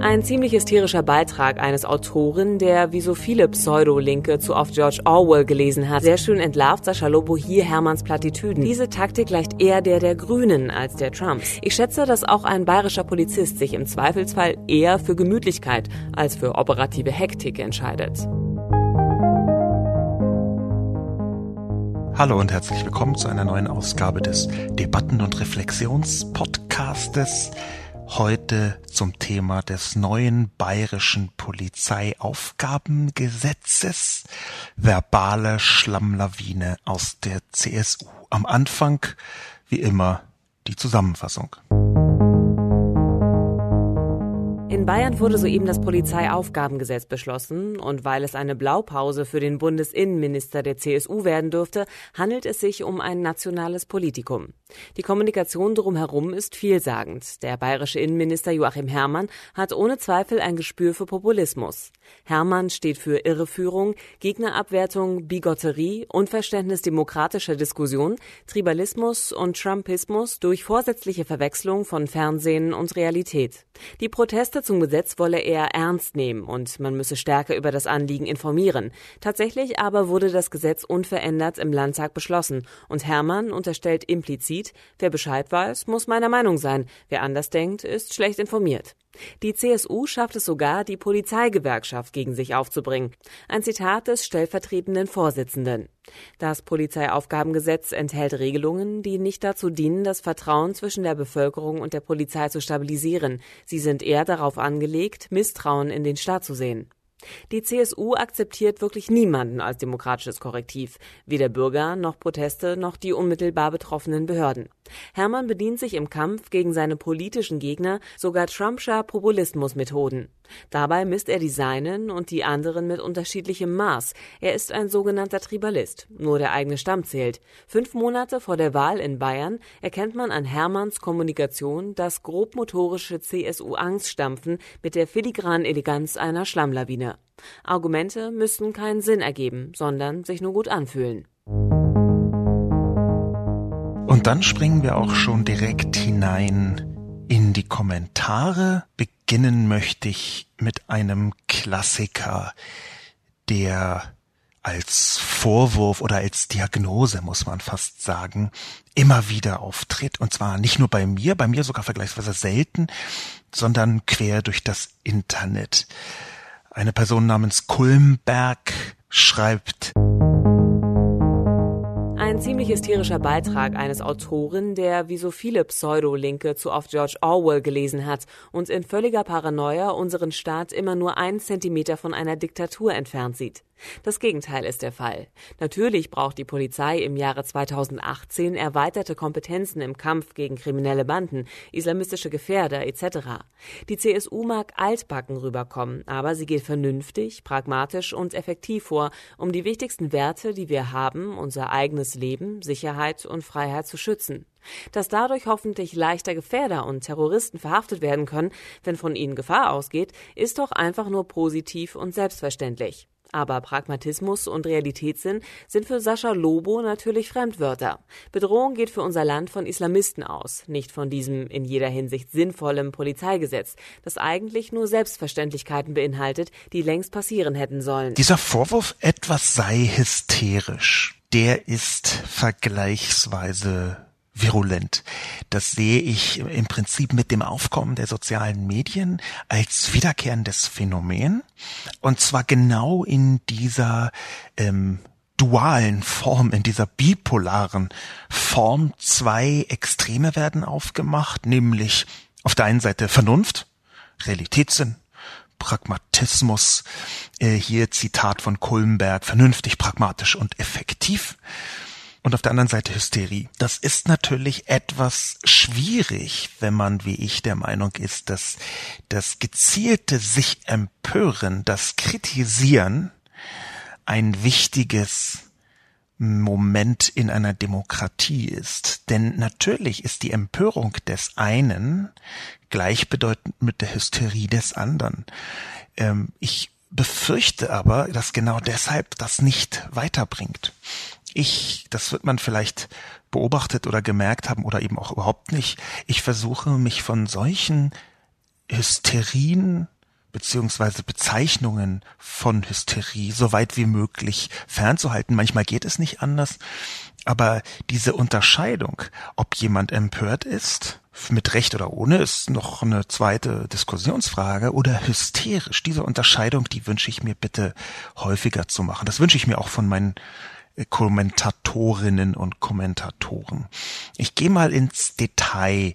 Ein ziemlich hysterischer Beitrag eines Autoren, der wie so viele Pseudo-Linke zu oft George Orwell gelesen hat. Sehr schön entlarvt Sascha Lobo hier Hermanns Plattitüden. Diese Taktik gleicht eher der der Grünen als der Trumps. Ich schätze, dass auch ein bayerischer Polizist sich im Zweifelsfall eher für Gemütlichkeit als für operative Hektik entscheidet. Hallo und herzlich willkommen zu einer neuen Ausgabe des Debatten- und Reflexionspodcastes heute zum Thema des neuen bayerischen Polizeiaufgabengesetzes. Verbale Schlammlawine aus der CSU. Am Anfang, wie immer, die Zusammenfassung. In Bayern wurde soeben das Polizeiaufgabengesetz beschlossen und weil es eine Blaupause für den Bundesinnenminister der CSU werden dürfte, handelt es sich um ein nationales Politikum. Die Kommunikation drumherum ist vielsagend. Der bayerische Innenminister Joachim Herrmann hat ohne Zweifel ein Gespür für Populismus. Herrmann steht für Irreführung, Gegnerabwertung, Bigotterie, Unverständnis demokratischer Diskussion, Tribalismus und Trumpismus durch vorsätzliche Verwechslung von Fernsehen und Realität. Die Proteste zum Gesetz wolle er ernst nehmen und man müsse stärker über das Anliegen informieren. Tatsächlich aber wurde das Gesetz unverändert im Landtag beschlossen und Hermann unterstellt implizit, wer Bescheid weiß, muss meiner Meinung sein, wer anders denkt, ist schlecht informiert. Die CSU schafft es sogar, die Polizeigewerkschaft gegen sich aufzubringen. Ein Zitat des stellvertretenden Vorsitzenden. Das Polizeiaufgabengesetz enthält Regelungen, die nicht dazu dienen, das Vertrauen zwischen der Bevölkerung und der Polizei zu stabilisieren. Sie sind eher darauf angelegt, Misstrauen in den Staat zu sehen. Die CSU akzeptiert wirklich niemanden als demokratisches Korrektiv, weder Bürger noch Proteste noch die unmittelbar betroffenen Behörden. Hermann bedient sich im Kampf gegen seine politischen Gegner sogar Trumpscher Populismusmethoden. Dabei misst er die seinen und die anderen mit unterschiedlichem Maß. Er ist ein sogenannter Tribalist. Nur der eigene Stamm zählt. Fünf Monate vor der Wahl in Bayern erkennt man an Hermanns Kommunikation das grobmotorische CSU-Angststampfen mit der filigranen Eleganz einer Schlammlawine. Argumente müssten keinen Sinn ergeben, sondern sich nur gut anfühlen. Und dann springen wir auch schon direkt hinein in die Kommentare. Beginnen möchte ich mit einem Klassiker, der als Vorwurf oder als Diagnose, muss man fast sagen, immer wieder auftritt. Und zwar nicht nur bei mir, bei mir sogar vergleichsweise selten, sondern quer durch das Internet. Eine Person namens Kulmberg schreibt, ein ziemlich hysterischer Beitrag eines Autoren, der wie so viele Pseudo-Linke zu oft George Orwell gelesen hat und in völliger Paranoia unseren Staat immer nur einen Zentimeter von einer Diktatur entfernt sieht. Das Gegenteil ist der Fall. Natürlich braucht die Polizei im Jahre 2018 erweiterte Kompetenzen im Kampf gegen kriminelle Banden, islamistische Gefährder etc. Die CSU mag altbacken rüberkommen, aber sie geht vernünftig, pragmatisch und effektiv vor, um die wichtigsten Werte, die wir haben, unser eigenes Leben, Sicherheit und Freiheit zu schützen. Dass dadurch hoffentlich leichter Gefährder und Terroristen verhaftet werden können, wenn von ihnen Gefahr ausgeht, ist doch einfach nur positiv und selbstverständlich. Aber Pragmatismus und Realitätssinn sind für Sascha Lobo natürlich Fremdwörter. Bedrohung geht für unser Land von Islamisten aus, nicht von diesem in jeder Hinsicht sinnvollen Polizeigesetz, das eigentlich nur Selbstverständlichkeiten beinhaltet, die längst passieren hätten sollen. Dieser Vorwurf, etwas sei hysterisch, der ist vergleichsweise virulent. Das sehe ich im Prinzip mit dem Aufkommen der sozialen Medien als wiederkehrendes Phänomen. Und zwar genau in dieser ähm, dualen Form, in dieser bipolaren Form. Zwei Extreme werden aufgemacht, nämlich auf der einen Seite Vernunft, Realitätssinn, Pragmatismus, äh, hier Zitat von Kulmberg, vernünftig, pragmatisch und effektiv und auf der anderen Seite Hysterie. Das ist natürlich etwas schwierig, wenn man wie ich der Meinung ist, dass das gezielte sich empören, das Kritisieren ein wichtiges Moment in einer Demokratie ist. Denn natürlich ist die Empörung des einen gleichbedeutend mit der Hysterie des anderen. Ähm, ich befürchte aber, dass genau deshalb das nicht weiterbringt. Ich, das wird man vielleicht beobachtet oder gemerkt haben oder eben auch überhaupt nicht. Ich versuche mich von solchen Hysterien beziehungsweise Bezeichnungen von Hysterie so weit wie möglich fernzuhalten. Manchmal geht es nicht anders, aber diese Unterscheidung, ob jemand empört ist, mit Recht oder ohne, ist noch eine zweite Diskussionsfrage, oder hysterisch. Diese Unterscheidung, die wünsche ich mir bitte häufiger zu machen. Das wünsche ich mir auch von meinen Kommentatorinnen und Kommentatoren. Ich gehe mal ins Detail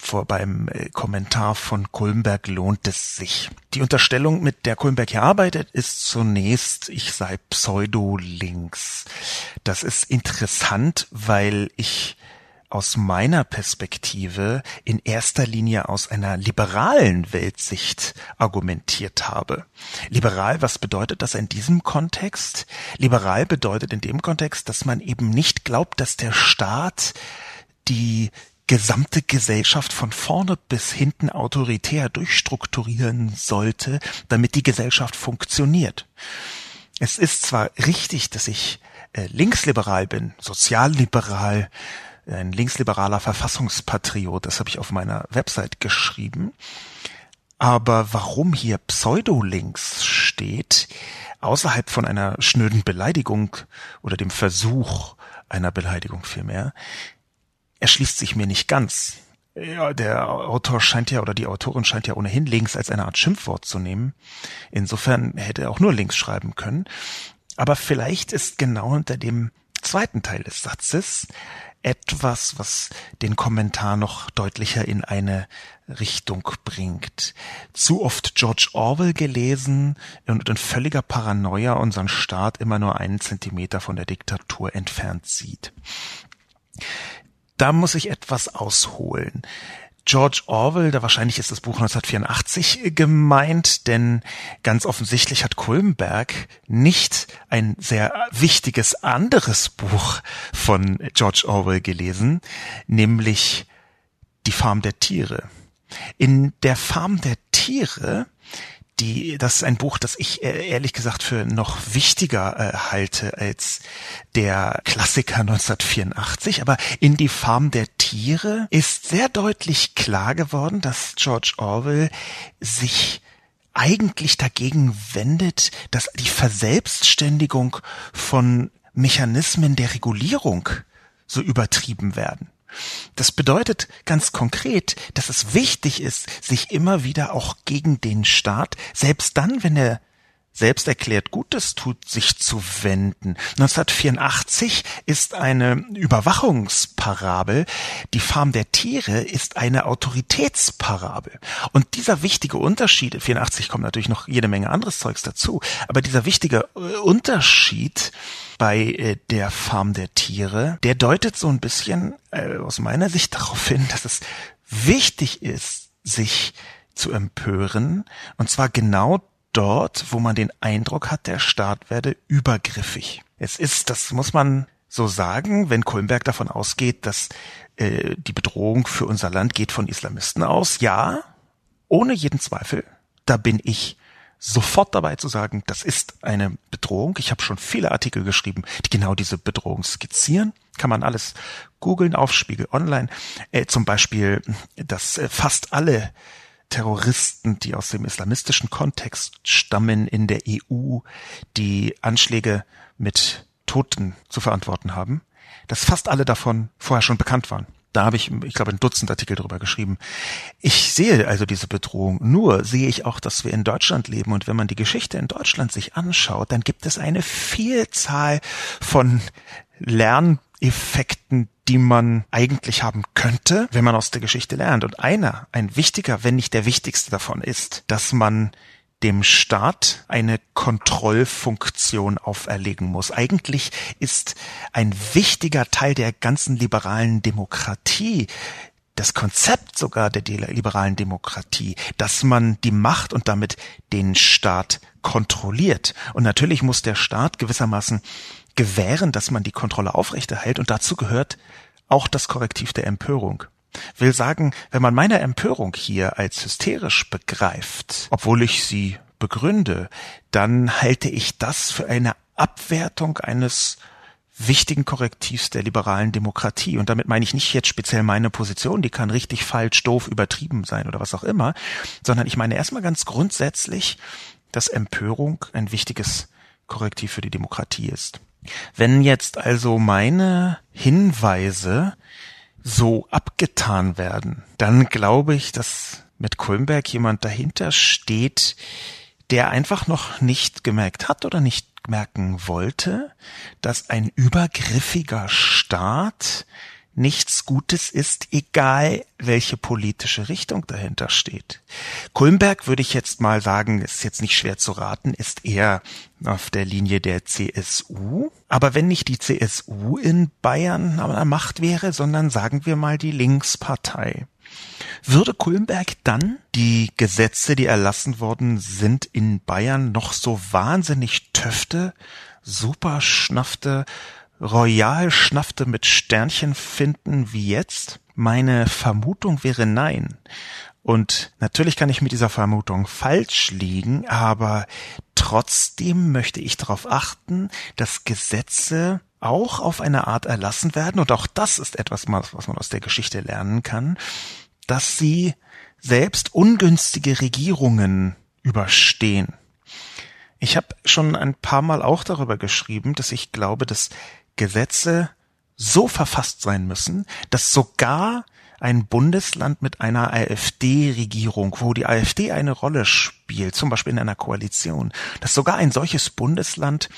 vor beim äh, Kommentar von Kulmberg lohnt es sich. Die Unterstellung, mit der Kulmberg hier arbeitet, ist zunächst, ich sei pseudo-links. Das ist interessant, weil ich aus meiner Perspektive in erster Linie aus einer liberalen Weltsicht argumentiert habe. Liberal, was bedeutet das in diesem Kontext? Liberal bedeutet in dem Kontext, dass man eben nicht glaubt, dass der Staat die gesamte Gesellschaft von vorne bis hinten autoritär durchstrukturieren sollte, damit die Gesellschaft funktioniert. Es ist zwar richtig, dass ich äh, linksliberal bin, sozialliberal, ein linksliberaler Verfassungspatriot, das habe ich auf meiner Website geschrieben. Aber warum hier Pseudolinks steht, außerhalb von einer schnöden Beleidigung oder dem Versuch einer Beleidigung vielmehr, erschließt sich mir nicht ganz. Ja, der Autor scheint ja oder die Autorin scheint ja ohnehin links als eine Art Schimpfwort zu nehmen. Insofern hätte er auch nur links schreiben können. Aber vielleicht ist genau unter dem zweiten Teil des Satzes etwas, was den Kommentar noch deutlicher in eine Richtung bringt. Zu oft George Orwell gelesen und in völliger Paranoia unseren Staat immer nur einen Zentimeter von der Diktatur entfernt sieht da muss ich etwas ausholen. George Orwell, da wahrscheinlich ist das Buch 1984 gemeint, denn ganz offensichtlich hat Kulmberg nicht ein sehr wichtiges anderes Buch von George Orwell gelesen, nämlich Die Farm der Tiere. In der Farm der Tiere die, das ist ein Buch, das ich äh, ehrlich gesagt für noch wichtiger äh, halte als der Klassiker 1984. Aber in die Farm der Tiere ist sehr deutlich klar geworden, dass George Orwell sich eigentlich dagegen wendet, dass die Verselbstständigung von Mechanismen der Regulierung so übertrieben werden. Das bedeutet ganz konkret, dass es wichtig ist, sich immer wieder auch gegen den Staat, selbst dann, wenn er selbst erklärt Gutes tut, sich zu wenden. 1984 ist eine Überwachungsparabel. Die Farm der Tiere ist eine Autoritätsparabel. Und dieser wichtige Unterschied, 84 kommt natürlich noch jede Menge anderes Zeugs dazu, aber dieser wichtige äh, Unterschied bei äh, der Farm der Tiere, der deutet so ein bisschen äh, aus meiner Sicht darauf hin, dass es wichtig ist, sich zu empören, und zwar genau dort, wo man den Eindruck hat, der Staat werde übergriffig. Es ist, das muss man so sagen, wenn Kulmberg davon ausgeht, dass äh, die Bedrohung für unser Land geht von Islamisten aus. Ja, ohne jeden Zweifel. Da bin ich sofort dabei zu sagen, das ist eine Bedrohung. Ich habe schon viele Artikel geschrieben, die genau diese Bedrohung skizzieren. Kann man alles googeln auf Spiegel Online. Äh, zum Beispiel, dass äh, fast alle Terroristen, die aus dem islamistischen Kontext stammen in der EU, die Anschläge mit Toten zu verantworten haben, dass fast alle davon vorher schon bekannt waren. Da habe ich, ich glaube, ein Dutzend Artikel drüber geschrieben. Ich sehe also diese Bedrohung. Nur sehe ich auch, dass wir in Deutschland leben. Und wenn man die Geschichte in Deutschland sich anschaut, dann gibt es eine Vielzahl von Lerneffekten, die man eigentlich haben könnte, wenn man aus der Geschichte lernt. Und einer, ein wichtiger, wenn nicht der wichtigste davon ist, dass man dem Staat eine Kontrollfunktion auferlegen muss. Eigentlich ist ein wichtiger Teil der ganzen liberalen Demokratie das Konzept sogar der liberalen Demokratie, dass man die Macht und damit den Staat kontrolliert. Und natürlich muss der Staat gewissermaßen gewähren, dass man die Kontrolle aufrechterhält und dazu gehört auch das Korrektiv der Empörung. Will sagen, wenn man meine Empörung hier als hysterisch begreift, obwohl ich sie begründe, dann halte ich das für eine Abwertung eines wichtigen Korrektivs der liberalen Demokratie. Und damit meine ich nicht jetzt speziell meine Position, die kann richtig falsch, doof, übertrieben sein oder was auch immer, sondern ich meine erstmal ganz grundsätzlich, dass Empörung ein wichtiges Korrektiv für die Demokratie ist. Wenn jetzt also meine Hinweise so abgetan werden, dann glaube ich, dass mit Kulmberg jemand dahinter steht, der einfach noch nicht gemerkt hat oder nicht merken wollte, dass ein übergriffiger Staat nichts Gutes ist, egal welche politische Richtung dahinter steht. Kulmberg würde ich jetzt mal sagen, ist jetzt nicht schwer zu raten, ist eher auf der Linie der CSU. Aber wenn nicht die CSU in Bayern an der Macht wäre, sondern sagen wir mal die Linkspartei, würde Kulmberg dann die Gesetze, die erlassen worden sind in Bayern, noch so wahnsinnig töfte, super schnaffte, royal schnaffte mit Sternchen finden wie jetzt? Meine Vermutung wäre nein. Und natürlich kann ich mit dieser Vermutung falsch liegen, aber trotzdem möchte ich darauf achten, dass Gesetze auch auf eine Art erlassen werden, und auch das ist etwas, was man aus der Geschichte lernen kann, dass sie selbst ungünstige Regierungen überstehen. Ich habe schon ein paar Mal auch darüber geschrieben, dass ich glaube, dass Gesetze so verfasst sein müssen, dass sogar ein Bundesland mit einer AfD-Regierung, wo die AfD eine Rolle spielt, zum Beispiel in einer Koalition, dass sogar ein solches Bundesland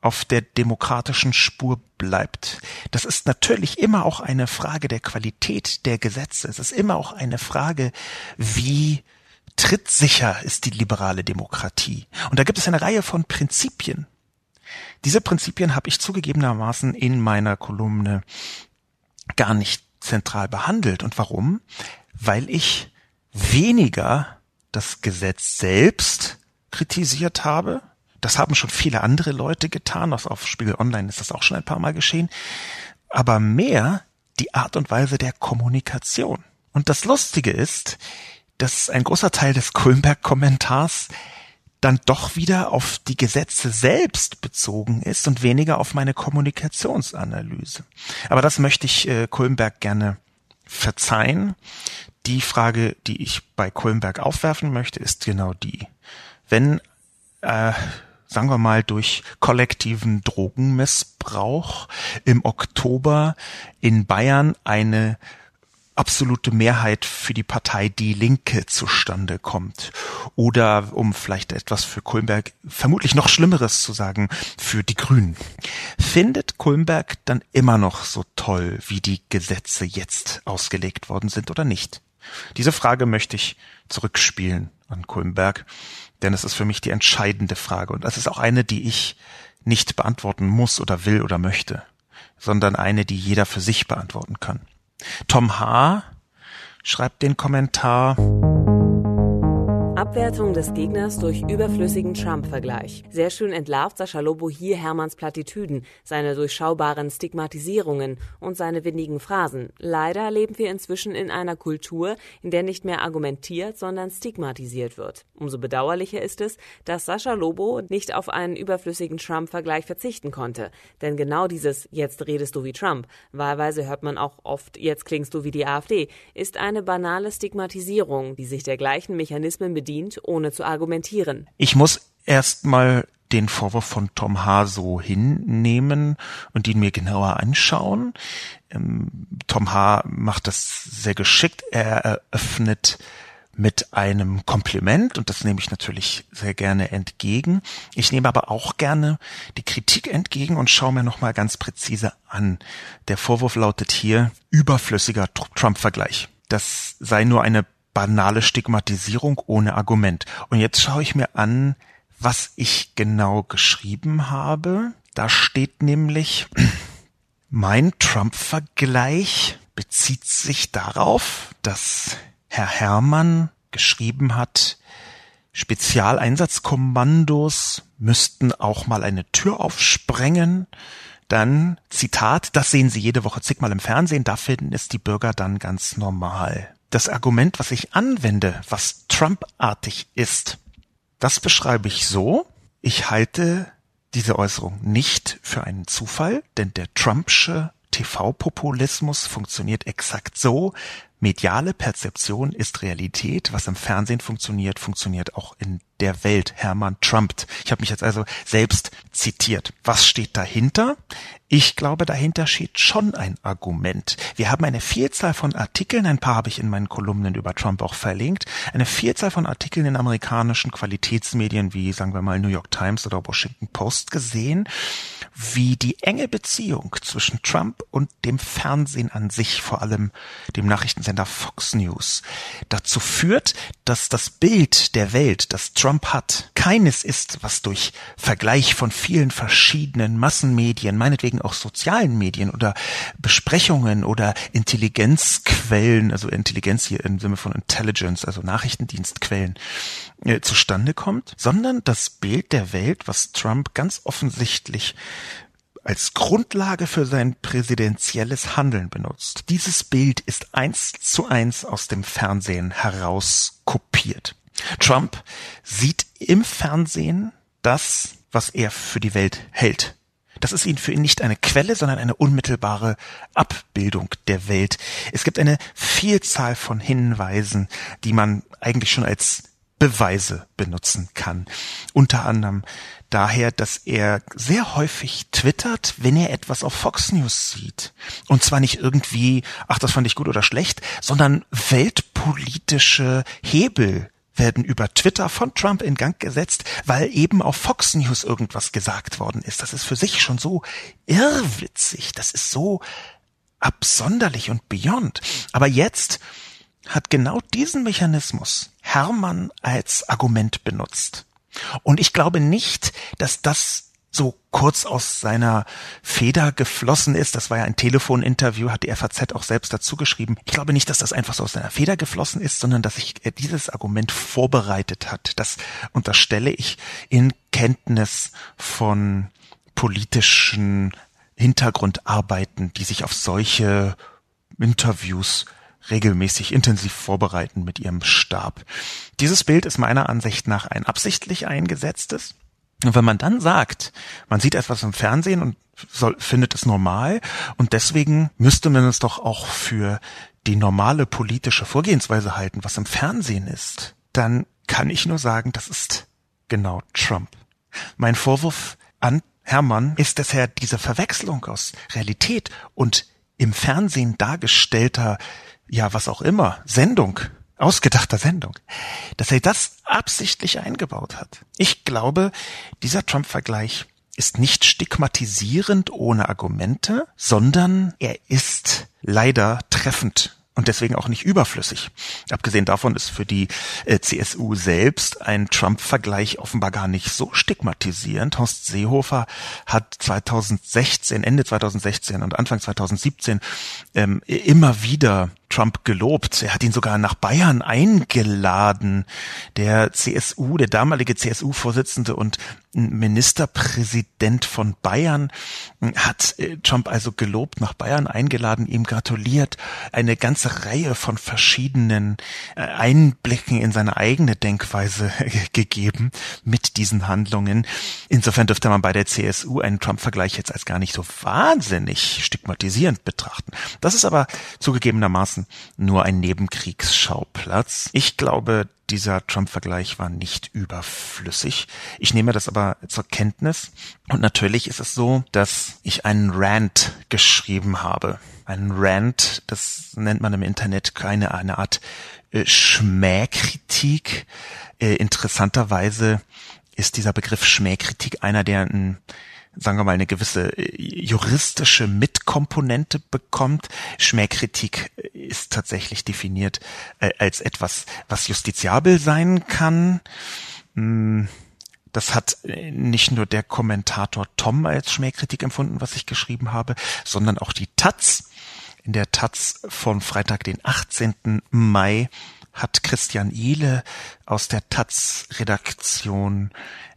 auf der demokratischen Spur bleibt. Das ist natürlich immer auch eine Frage der Qualität der Gesetze. Es ist immer auch eine Frage, wie trittsicher ist die liberale Demokratie. Und da gibt es eine Reihe von Prinzipien. Diese Prinzipien habe ich zugegebenermaßen in meiner Kolumne gar nicht zentral behandelt. Und warum? Weil ich weniger das Gesetz selbst kritisiert habe, das haben schon viele andere Leute getan. Auch auf Spiegel Online ist das auch schon ein paar Mal geschehen. Aber mehr die Art und Weise der Kommunikation. Und das Lustige ist, dass ein großer Teil des Kulmberg-Kommentars dann doch wieder auf die Gesetze selbst bezogen ist und weniger auf meine Kommunikationsanalyse. Aber das möchte ich äh, Kulmberg gerne verzeihen. Die Frage, die ich bei Kulmberg aufwerfen möchte, ist genau die. Wenn äh, sagen wir mal, durch kollektiven Drogenmissbrauch im Oktober in Bayern eine absolute Mehrheit für die Partei Die Linke zustande kommt. Oder, um vielleicht etwas für Kulmberg vermutlich noch Schlimmeres zu sagen, für die Grünen. Findet Kulmberg dann immer noch so toll, wie die Gesetze jetzt ausgelegt worden sind oder nicht? Diese Frage möchte ich zurückspielen an Kulmberg denn es ist für mich die entscheidende Frage. Und das ist auch eine, die ich nicht beantworten muss oder will oder möchte, sondern eine, die jeder für sich beantworten kann. Tom H. schreibt den Kommentar, Abwertung des Gegners durch überflüssigen Trump-Vergleich. Sehr schön entlarvt Sascha Lobo hier Hermanns Plattitüden, seine durchschaubaren Stigmatisierungen und seine windigen Phrasen. Leider leben wir inzwischen in einer Kultur, in der nicht mehr argumentiert, sondern stigmatisiert wird. Umso bedauerlicher ist es, dass Sascha Lobo nicht auf einen überflüssigen Trump-Vergleich verzichten konnte. Denn genau dieses Jetzt redest du wie Trump, wahlweise hört man auch oft Jetzt klingst du wie die AfD, ist eine banale Stigmatisierung, die sich der gleichen Mechanismen bedient bedient, ohne zu argumentieren. Ich muss erstmal den Vorwurf von Tom H. so hinnehmen und ihn mir genauer anschauen. Ähm, Tom H. macht das sehr geschickt. Er eröffnet mit einem Kompliment und das nehme ich natürlich sehr gerne entgegen. Ich nehme aber auch gerne die Kritik entgegen und schaue mir nochmal ganz präzise an. Der Vorwurf lautet hier überflüssiger Trump-Vergleich. Das sei nur eine banale Stigmatisierung ohne Argument. Und jetzt schaue ich mir an, was ich genau geschrieben habe. Da steht nämlich, mein Trump-Vergleich bezieht sich darauf, dass Herr Herrmann geschrieben hat, Spezialeinsatzkommandos müssten auch mal eine Tür aufsprengen. Dann, Zitat, das sehen Sie jede Woche zigmal im Fernsehen, da finden es die Bürger dann ganz normal. Das Argument, was ich anwende, was Trump-artig ist, das beschreibe ich so, ich halte diese Äußerung nicht für einen Zufall, denn der Trumpsche TV-Populismus funktioniert exakt so. Mediale Perzeption ist Realität. Was im Fernsehen funktioniert, funktioniert auch in der Welt. Hermann Trumpt. Ich habe mich jetzt also selbst zitiert. Was steht dahinter? Ich glaube, dahinter steht schon ein Argument. Wir haben eine Vielzahl von Artikeln, ein paar habe ich in meinen Kolumnen über Trump auch verlinkt, eine Vielzahl von Artikeln in amerikanischen Qualitätsmedien wie, sagen wir mal, New York Times oder Washington Post gesehen, wie die enge Beziehung zwischen Trump und dem Fernsehen an sich, vor allem dem Nachrichtensender Fox News, dazu führt, dass das Bild der Welt, das Trump hat, keines ist, was durch Vergleich von vielen verschiedenen Massenmedien, meinetwegen auch sozialen Medien oder Besprechungen oder Intelligenzquellen, also Intelligenz hier im Sinne von Intelligence, also Nachrichtendienstquellen, äh, zustande kommt, sondern das Bild der Welt, was Trump ganz offensichtlich als Grundlage für sein präsidentielles Handeln benutzt. Dieses Bild ist eins zu eins aus dem Fernsehen herauskopiert. Trump sieht im Fernsehen das, was er für die Welt hält. Das ist ihn für ihn nicht eine Quelle, sondern eine unmittelbare Abbildung der Welt. Es gibt eine Vielzahl von Hinweisen, die man eigentlich schon als Beweise benutzen kann. Unter anderem daher, dass er sehr häufig twittert, wenn er etwas auf Fox News sieht. Und zwar nicht irgendwie, ach, das fand ich gut oder schlecht, sondern weltpolitische Hebel werden über Twitter von Trump in Gang gesetzt, weil eben auf Fox News irgendwas gesagt worden ist. Das ist für sich schon so irrwitzig. Das ist so absonderlich und beyond. Aber jetzt hat genau diesen Mechanismus Hermann als Argument benutzt. Und ich glaube nicht, dass das so kurz aus seiner Feder geflossen ist. Das war ja ein Telefoninterview, hat die FAZ auch selbst dazu geschrieben. Ich glaube nicht, dass das einfach so aus seiner Feder geflossen ist, sondern dass sich äh, dieses Argument vorbereitet hat. Das unterstelle ich in Kenntnis von politischen Hintergrundarbeiten, die sich auf solche Interviews regelmäßig intensiv vorbereiten mit ihrem Stab. Dieses Bild ist meiner Ansicht nach ein absichtlich eingesetztes. Und wenn man dann sagt, man sieht etwas im Fernsehen und soll, findet es normal und deswegen müsste man es doch auch für die normale politische Vorgehensweise halten, was im Fernsehen ist, dann kann ich nur sagen, das ist genau Trump. Mein Vorwurf an Hermann ist, dass er diese Verwechslung aus Realität und im Fernsehen dargestellter, ja, was auch immer, Sendung ausgedachter Sendung, dass er das absichtlich eingebaut hat. Ich glaube, dieser Trump-Vergleich ist nicht stigmatisierend ohne Argumente, sondern er ist leider treffend und deswegen auch nicht überflüssig. Abgesehen davon ist für die äh, CSU selbst ein Trump-Vergleich offenbar gar nicht so stigmatisierend. Horst Seehofer hat 2016, Ende 2016 und Anfang 2017 ähm, immer wieder Trump gelobt. Er hat ihn sogar nach Bayern eingeladen. Der CSU, der damalige CSU-Vorsitzende und Ministerpräsident von Bayern hat äh, Trump also gelobt, nach Bayern eingeladen, ihm gratuliert, eine ganze Reihe von verschiedenen äh, Einblicken in seine eigene Denkweise gegeben mit diesen Handlungen. Insofern dürfte man bei der CSU einen Trump-Vergleich jetzt als gar nicht so wahnsinnig stigmatisierend betrachten. Das ist aber zugegebenermaßen nur ein Nebenkriegsschauplatz. Ich glaube, dieser Trump-Vergleich war nicht überflüssig. Ich nehme das aber zur Kenntnis. Und natürlich ist es so, dass ich einen Rant geschrieben habe. Ein Rant, das nennt man im Internet keine eine Art äh, Schmähkritik. Äh, interessanterweise ist dieser Begriff Schmähkritik einer, der ein sagen wir mal, eine gewisse äh, juristische Mitkomponente bekommt. Schmähkritik ist tatsächlich definiert äh, als etwas, was justiziabel sein kann. Hm, das hat äh, nicht nur der Kommentator Tom als Schmähkritik empfunden, was ich geschrieben habe, sondern auch die Taz. In der Taz von Freitag, den 18. Mai hat Christian Ihle aus der Taz-Redaktion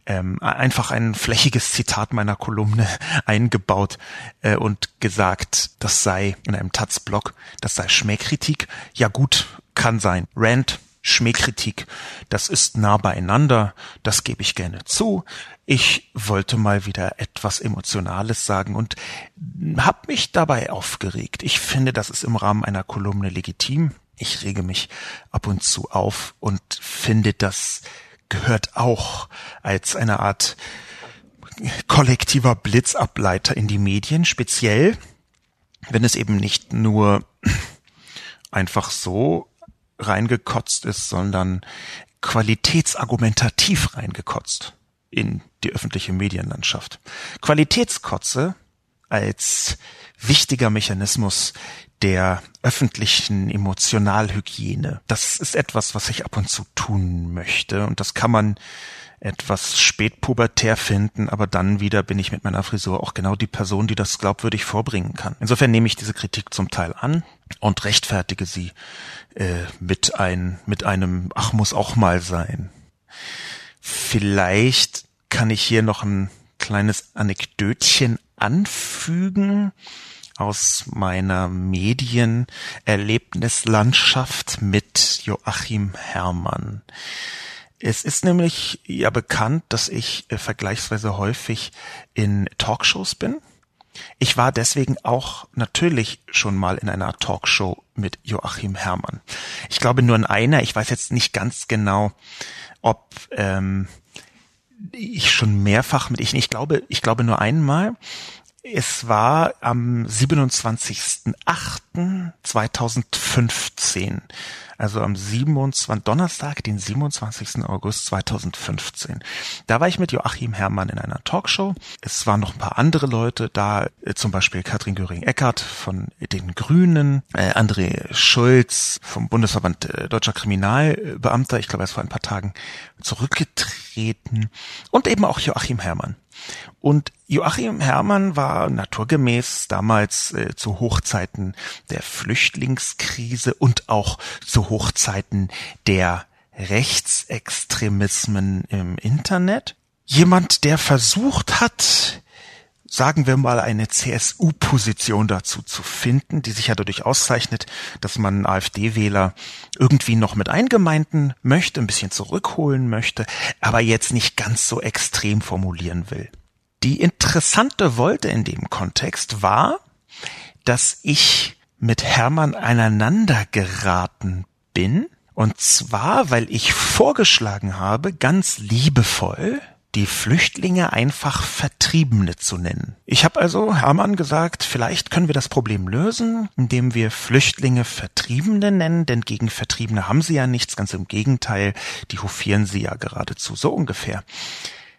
ähm, einfach ein flächiges Zitat meiner Kolumne eingebaut äh, und gesagt, das sei in einem Taz-Blog, das sei Schmähkritik. Ja gut, kann sein. Rant, Schmähkritik, das ist nah beieinander, das gebe ich gerne zu. Ich wollte mal wieder etwas Emotionales sagen und habe mich dabei aufgeregt. Ich finde, das ist im Rahmen einer Kolumne legitim. Ich rege mich ab und zu auf und finde, das gehört auch als eine Art kollektiver Blitzableiter in die Medien, speziell wenn es eben nicht nur einfach so reingekotzt ist, sondern qualitätsargumentativ reingekotzt in die öffentliche Medienlandschaft. Qualitätskotze als wichtiger Mechanismus der öffentlichen Emotionalhygiene. Das ist etwas, was ich ab und zu tun möchte und das kann man etwas spätpubertär finden, aber dann wieder bin ich mit meiner Frisur auch genau die Person, die das glaubwürdig vorbringen kann. Insofern nehme ich diese Kritik zum Teil an und rechtfertige sie äh, mit ein mit einem ach muss auch mal sein. Vielleicht kann ich hier noch ein kleines Anekdötchen anfügen aus meiner Medienerlebnislandschaft mit Joachim Herrmann. Es ist nämlich ja bekannt, dass ich äh, vergleichsweise häufig in Talkshows bin. Ich war deswegen auch natürlich schon mal in einer Talkshow mit Joachim Herrmann. Ich glaube nur in einer, ich weiß jetzt nicht ganz genau, ob ähm, ich schon mehrfach mit ich, ich glaube, ich glaube nur einmal. Es war am 27.08.2015 also am 27. Donnerstag, den 27. August 2015. Da war ich mit Joachim Herrmann in einer Talkshow. Es waren noch ein paar andere Leute da, äh, zum Beispiel Katrin Göring-Eckert von den Grünen, äh, André Schulz vom Bundesverband äh, Deutscher Kriminalbeamter, ich glaube, er ist vor ein paar Tagen zurückgetreten und eben auch Joachim Herrmann. Und Joachim Herrmann war naturgemäß damals äh, zu Hochzeiten der Flüchtlingskrise und auch zu Hochzeiten der Rechtsextremismen im Internet. Jemand, der versucht hat, sagen wir mal, eine CSU-Position dazu zu finden, die sich ja dadurch auszeichnet, dass man AfD-Wähler irgendwie noch mit eingemeinden möchte, ein bisschen zurückholen möchte, aber jetzt nicht ganz so extrem formulieren will. Die interessante Wolte in dem Kontext war, dass ich mit Hermann aneinander geraten bin, und zwar, weil ich vorgeschlagen habe, ganz liebevoll, die Flüchtlinge einfach Vertriebene zu nennen. Ich habe also Hermann gesagt, vielleicht können wir das Problem lösen, indem wir Flüchtlinge Vertriebene nennen, denn gegen Vertriebene haben sie ja nichts, ganz im Gegenteil, die hofieren sie ja geradezu so ungefähr.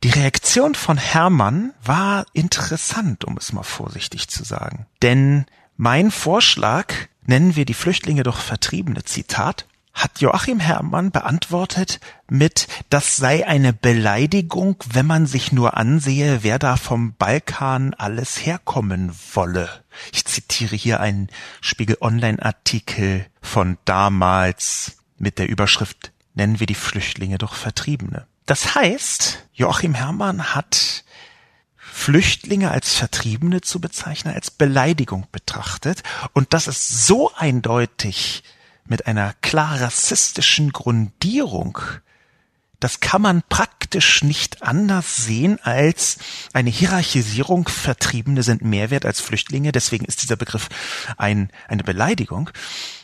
Die Reaktion von Hermann war interessant, um es mal vorsichtig zu sagen. Denn mein Vorschlag, nennen wir die Flüchtlinge doch Vertriebene, Zitat, hat Joachim Herrmann beantwortet mit, das sei eine Beleidigung, wenn man sich nur ansehe, wer da vom Balkan alles herkommen wolle. Ich zitiere hier einen Spiegel Online Artikel von damals mit der Überschrift Nennen wir die Flüchtlinge doch Vertriebene. Das heißt, Joachim Herrmann hat Flüchtlinge als Vertriebene zu bezeichnen, als Beleidigung betrachtet. Und das ist so eindeutig mit einer klar rassistischen Grundierung. Das kann man praktisch nicht anders sehen als eine Hierarchisierung. Vertriebene sind mehr wert als Flüchtlinge. Deswegen ist dieser Begriff ein, eine Beleidigung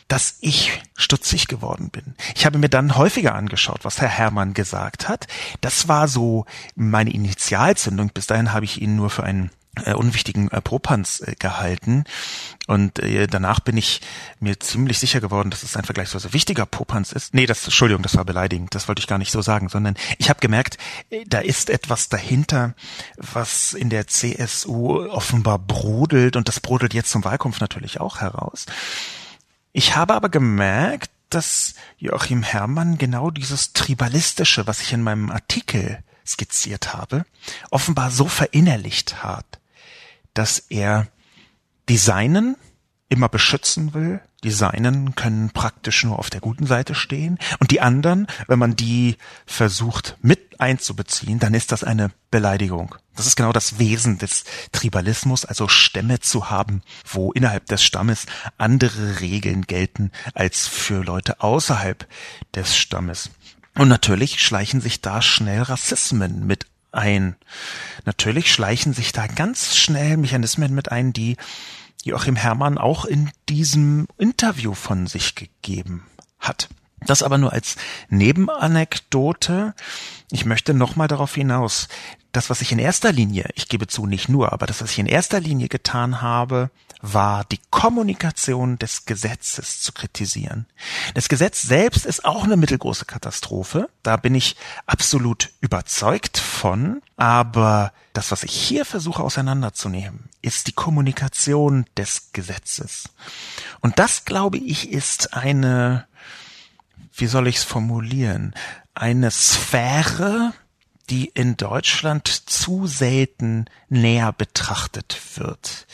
dass ich stutzig geworden bin. Ich habe mir dann häufiger angeschaut, was Herr Herrmann gesagt hat. Das war so meine Initialzündung. Bis dahin habe ich ihn nur für einen äh, unwichtigen äh, Propanz äh, gehalten. Und äh, danach bin ich mir ziemlich sicher geworden, dass es ein vergleichsweise wichtiger Popanz ist. Nee, das, Entschuldigung, das war beleidigend. Das wollte ich gar nicht so sagen, sondern ich habe gemerkt, äh, da ist etwas dahinter, was in der CSU offenbar brodelt und das brodelt jetzt zum Wahlkampf natürlich auch heraus. Ich habe aber gemerkt, dass Joachim Herrmann genau dieses Tribalistische, was ich in meinem Artikel skizziert habe, offenbar so verinnerlicht hat, dass er Designen immer beschützen will. Die Seinen können praktisch nur auf der guten Seite stehen. Und die anderen, wenn man die versucht mit einzubeziehen, dann ist das eine Beleidigung. Das ist genau das Wesen des Tribalismus, also Stämme zu haben, wo innerhalb des Stammes andere Regeln gelten als für Leute außerhalb des Stammes. Und natürlich schleichen sich da schnell Rassismen mit ein. Natürlich schleichen sich da ganz schnell Mechanismen mit ein, die Joachim Herrmann auch in diesem Interview von sich gegeben hat. Das aber nur als Nebenanekdote. Ich möchte nochmal darauf hinaus, das, was ich in erster Linie, ich gebe zu, nicht nur, aber das, was ich in erster Linie getan habe, war die Kommunikation des Gesetzes zu kritisieren. Das Gesetz selbst ist auch eine mittelgroße Katastrophe. Da bin ich absolut überzeugt von. Aber das, was ich hier versuche auseinanderzunehmen, ist die Kommunikation des Gesetzes. Und das, glaube ich, ist eine, wie soll ich es formulieren, eine Sphäre, die in Deutschland zu selten näher betrachtet wird.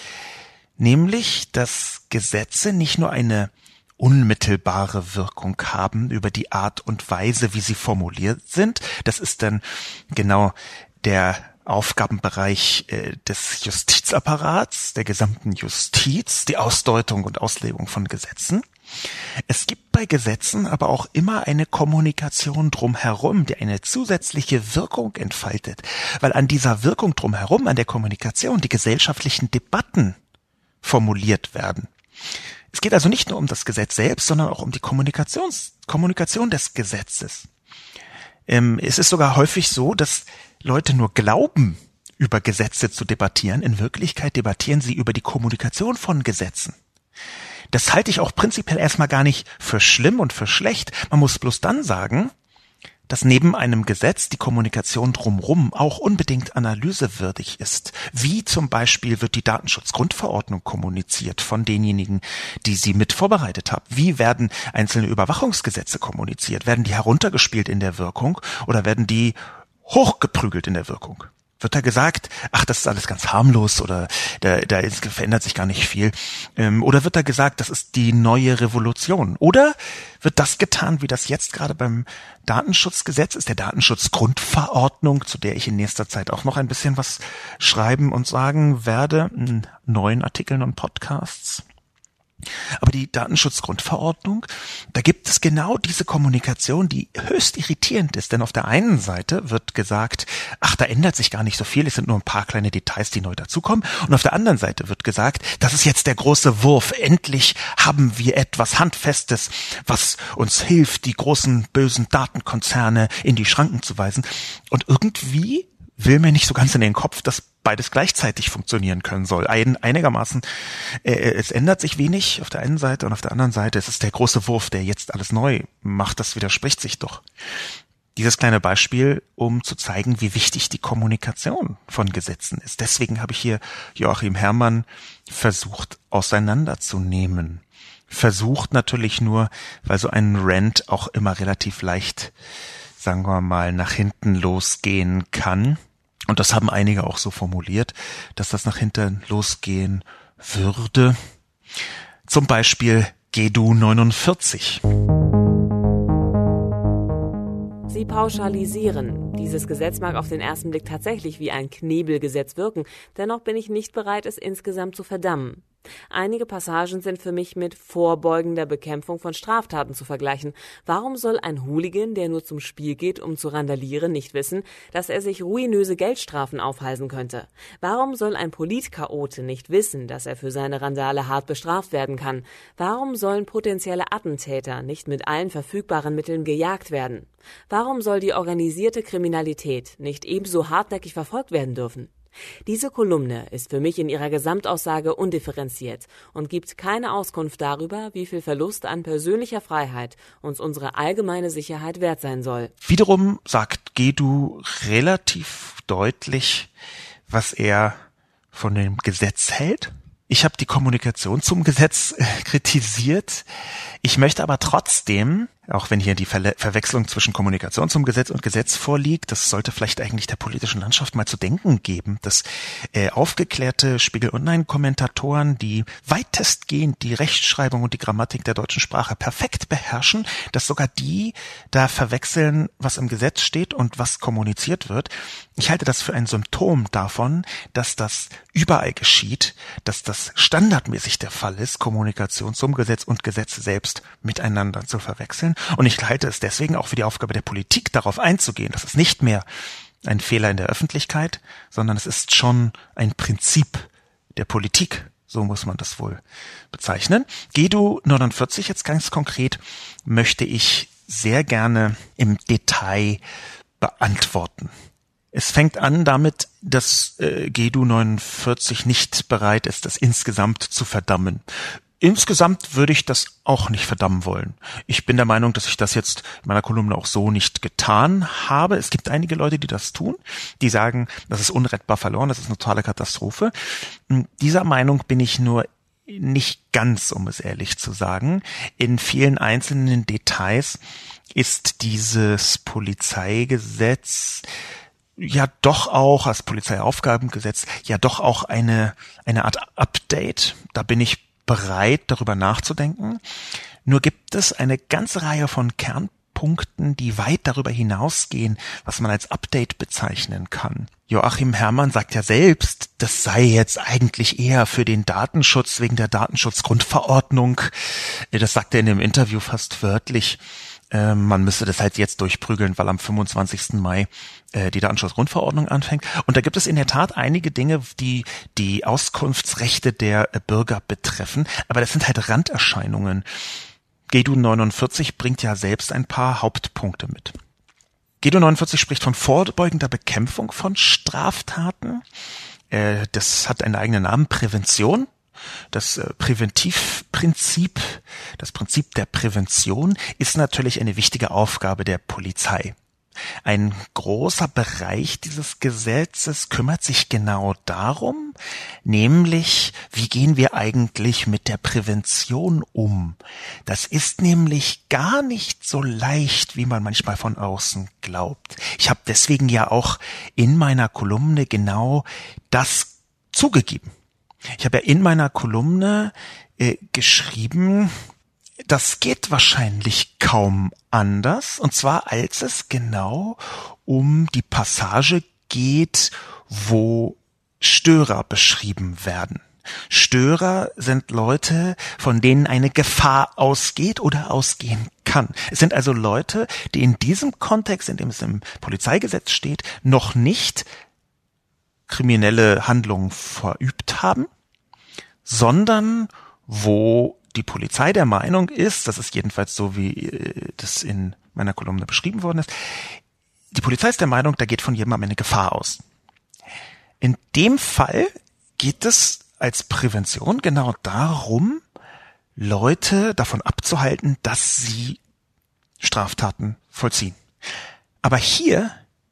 Nämlich, dass Gesetze nicht nur eine unmittelbare Wirkung haben über die Art und Weise, wie sie formuliert sind. Das ist dann genau der Aufgabenbereich äh, des Justizapparats, der gesamten Justiz, die Ausdeutung und Auslegung von Gesetzen. Es gibt bei Gesetzen aber auch immer eine Kommunikation drumherum, die eine zusätzliche Wirkung entfaltet, weil an dieser Wirkung drumherum, an der Kommunikation, die gesellschaftlichen Debatten formuliert werden. Es geht also nicht nur um das Gesetz selbst, sondern auch um die Kommunikations Kommunikation des Gesetzes. Ähm, es ist sogar häufig so, dass Leute nur glauben, über Gesetze zu debattieren. In Wirklichkeit debattieren sie über die Kommunikation von Gesetzen. Das halte ich auch prinzipiell erstmal gar nicht für schlimm und für schlecht. Man muss bloß dann sagen, dass neben einem Gesetz die Kommunikation drumrum auch unbedingt analysewürdig ist. Wie zum Beispiel wird die Datenschutzgrundverordnung kommuniziert von denjenigen, die sie mit vorbereitet haben? Wie werden einzelne Überwachungsgesetze kommuniziert? Werden die heruntergespielt in der Wirkung oder werden die hochgeprügelt in der Wirkung? Wird da gesagt, ach, das ist alles ganz harmlos oder da, da ist, verändert sich gar nicht viel? Ähm, oder wird da gesagt, das ist die neue Revolution? Oder wird das getan, wie das jetzt gerade beim Datenschutzgesetz ist, der Datenschutzgrundverordnung, zu der ich in nächster Zeit auch noch ein bisschen was schreiben und sagen werde, in neuen Artikeln und Podcasts? Aber die Datenschutzgrundverordnung, da gibt es genau diese Kommunikation, die höchst irritierend ist. Denn auf der einen Seite wird gesagt, ach, da ändert sich gar nicht so viel, es sind nur ein paar kleine Details, die neu dazukommen. Und auf der anderen Seite wird gesagt, das ist jetzt der große Wurf. Endlich haben wir etwas Handfestes, was uns hilft, die großen bösen Datenkonzerne in die Schranken zu weisen. Und irgendwie will mir nicht so ganz in den Kopf, dass beides gleichzeitig funktionieren können soll. Ein, einigermaßen, äh, äh, es ändert sich wenig auf der einen Seite und auf der anderen Seite es ist der große Wurf, der jetzt alles neu macht. Das widerspricht sich doch. Dieses kleine Beispiel, um zu zeigen, wie wichtig die Kommunikation von Gesetzen ist. Deswegen habe ich hier Joachim Herrmann versucht auseinanderzunehmen. Versucht natürlich nur, weil so ein Rant auch immer relativ leicht, sagen wir mal, nach hinten losgehen kann und das haben einige auch so formuliert, dass das nach hinten losgehen würde. Zum Beispiel GEDU 49. Sie pauschalisieren. Dieses Gesetz mag auf den ersten Blick tatsächlich wie ein Knebelgesetz wirken, dennoch bin ich nicht bereit, es insgesamt zu verdammen. Einige Passagen sind für mich mit vorbeugender Bekämpfung von Straftaten zu vergleichen. Warum soll ein Hooligan, der nur zum Spiel geht, um zu randalieren, nicht wissen, dass er sich ruinöse Geldstrafen aufhalsen könnte? Warum soll ein Politchaote nicht wissen, dass er für seine Randale hart bestraft werden kann? Warum sollen potenzielle Attentäter nicht mit allen verfügbaren Mitteln gejagt werden? Warum soll die organisierte Kriminalität nicht ebenso hartnäckig verfolgt werden dürfen? Diese Kolumne ist für mich in ihrer Gesamtaussage undifferenziert und gibt keine Auskunft darüber, wie viel Verlust an persönlicher Freiheit uns unsere allgemeine Sicherheit wert sein soll. Wiederum sagt Gedu relativ deutlich, was er von dem Gesetz hält. Ich habe die Kommunikation zum Gesetz äh, kritisiert. Ich möchte aber trotzdem auch wenn hier die Ver Verwechslung zwischen Kommunikation zum Gesetz und Gesetz vorliegt, das sollte vielleicht eigentlich der politischen Landschaft mal zu denken geben, dass äh, aufgeklärte Spiegel Online-Kommentatoren, die weitestgehend die Rechtschreibung und die Grammatik der deutschen Sprache perfekt beherrschen, dass sogar die da verwechseln, was im Gesetz steht und was kommuniziert wird. Ich halte das für ein Symptom davon, dass das überall geschieht, dass das standardmäßig der Fall ist, Kommunikation zum Gesetz und Gesetz selbst miteinander zu verwechseln. Und ich halte es deswegen auch für die Aufgabe der Politik, darauf einzugehen. Das ist nicht mehr ein Fehler in der Öffentlichkeit, sondern es ist schon ein Prinzip der Politik. So muss man das wohl bezeichnen. GEDU 49 jetzt ganz konkret möchte ich sehr gerne im Detail beantworten. Es fängt an damit, dass äh, GEDU 49 nicht bereit ist, das insgesamt zu verdammen. Insgesamt würde ich das auch nicht verdammen wollen. Ich bin der Meinung, dass ich das jetzt in meiner Kolumne auch so nicht getan habe. Es gibt einige Leute, die das tun, die sagen, das ist unrettbar verloren, das ist eine totale Katastrophe. Hm, dieser Meinung bin ich nur nicht ganz, um es ehrlich zu sagen. In vielen einzelnen Details ist dieses Polizeigesetz ja doch auch, als Polizeiaufgabengesetz, ja doch auch eine, eine Art Update. Da bin ich bereit, darüber nachzudenken. Nur gibt es eine ganze Reihe von Kernpunkten, die weit darüber hinausgehen, was man als Update bezeichnen kann. Joachim Herrmann sagt ja selbst, das sei jetzt eigentlich eher für den Datenschutz wegen der Datenschutzgrundverordnung. Das sagt er in dem Interview fast wörtlich. Ähm, man müsste das halt jetzt durchprügeln, weil am 25. Mai äh, die Datenschutzgrundverordnung anfängt. Und da gibt es in der Tat einige Dinge, die die Auskunftsrechte der äh, Bürger betreffen. Aber das sind halt Randerscheinungen. GEDU 49 bringt ja selbst ein paar Hauptpunkte mit. GEDU 49 spricht von vorbeugender Bekämpfung von Straftaten. Äh, das hat einen eigenen Namen, Prävention. Das äh, Präventivprinzip, das Prinzip der Prävention ist natürlich eine wichtige Aufgabe der Polizei. Ein großer Bereich dieses Gesetzes kümmert sich genau darum, nämlich wie gehen wir eigentlich mit der Prävention um. Das ist nämlich gar nicht so leicht, wie man manchmal von außen glaubt. Ich habe deswegen ja auch in meiner Kolumne genau das zugegeben. Ich habe ja in meiner Kolumne äh, geschrieben, das geht wahrscheinlich kaum anders, und zwar als es genau um die Passage geht, wo Störer beschrieben werden. Störer sind Leute, von denen eine Gefahr ausgeht oder ausgehen kann. Es sind also Leute, die in diesem Kontext, in dem es im Polizeigesetz steht, noch nicht kriminelle Handlungen verübt haben, sondern wo die Polizei der Meinung ist, das ist jedenfalls so, wie äh, das in meiner Kolumne beschrieben worden ist, die Polizei ist der Meinung, da geht von jemandem eine Gefahr aus. In dem Fall geht es als Prävention genau darum, Leute davon abzuhalten, dass sie Straftaten vollziehen. Aber hier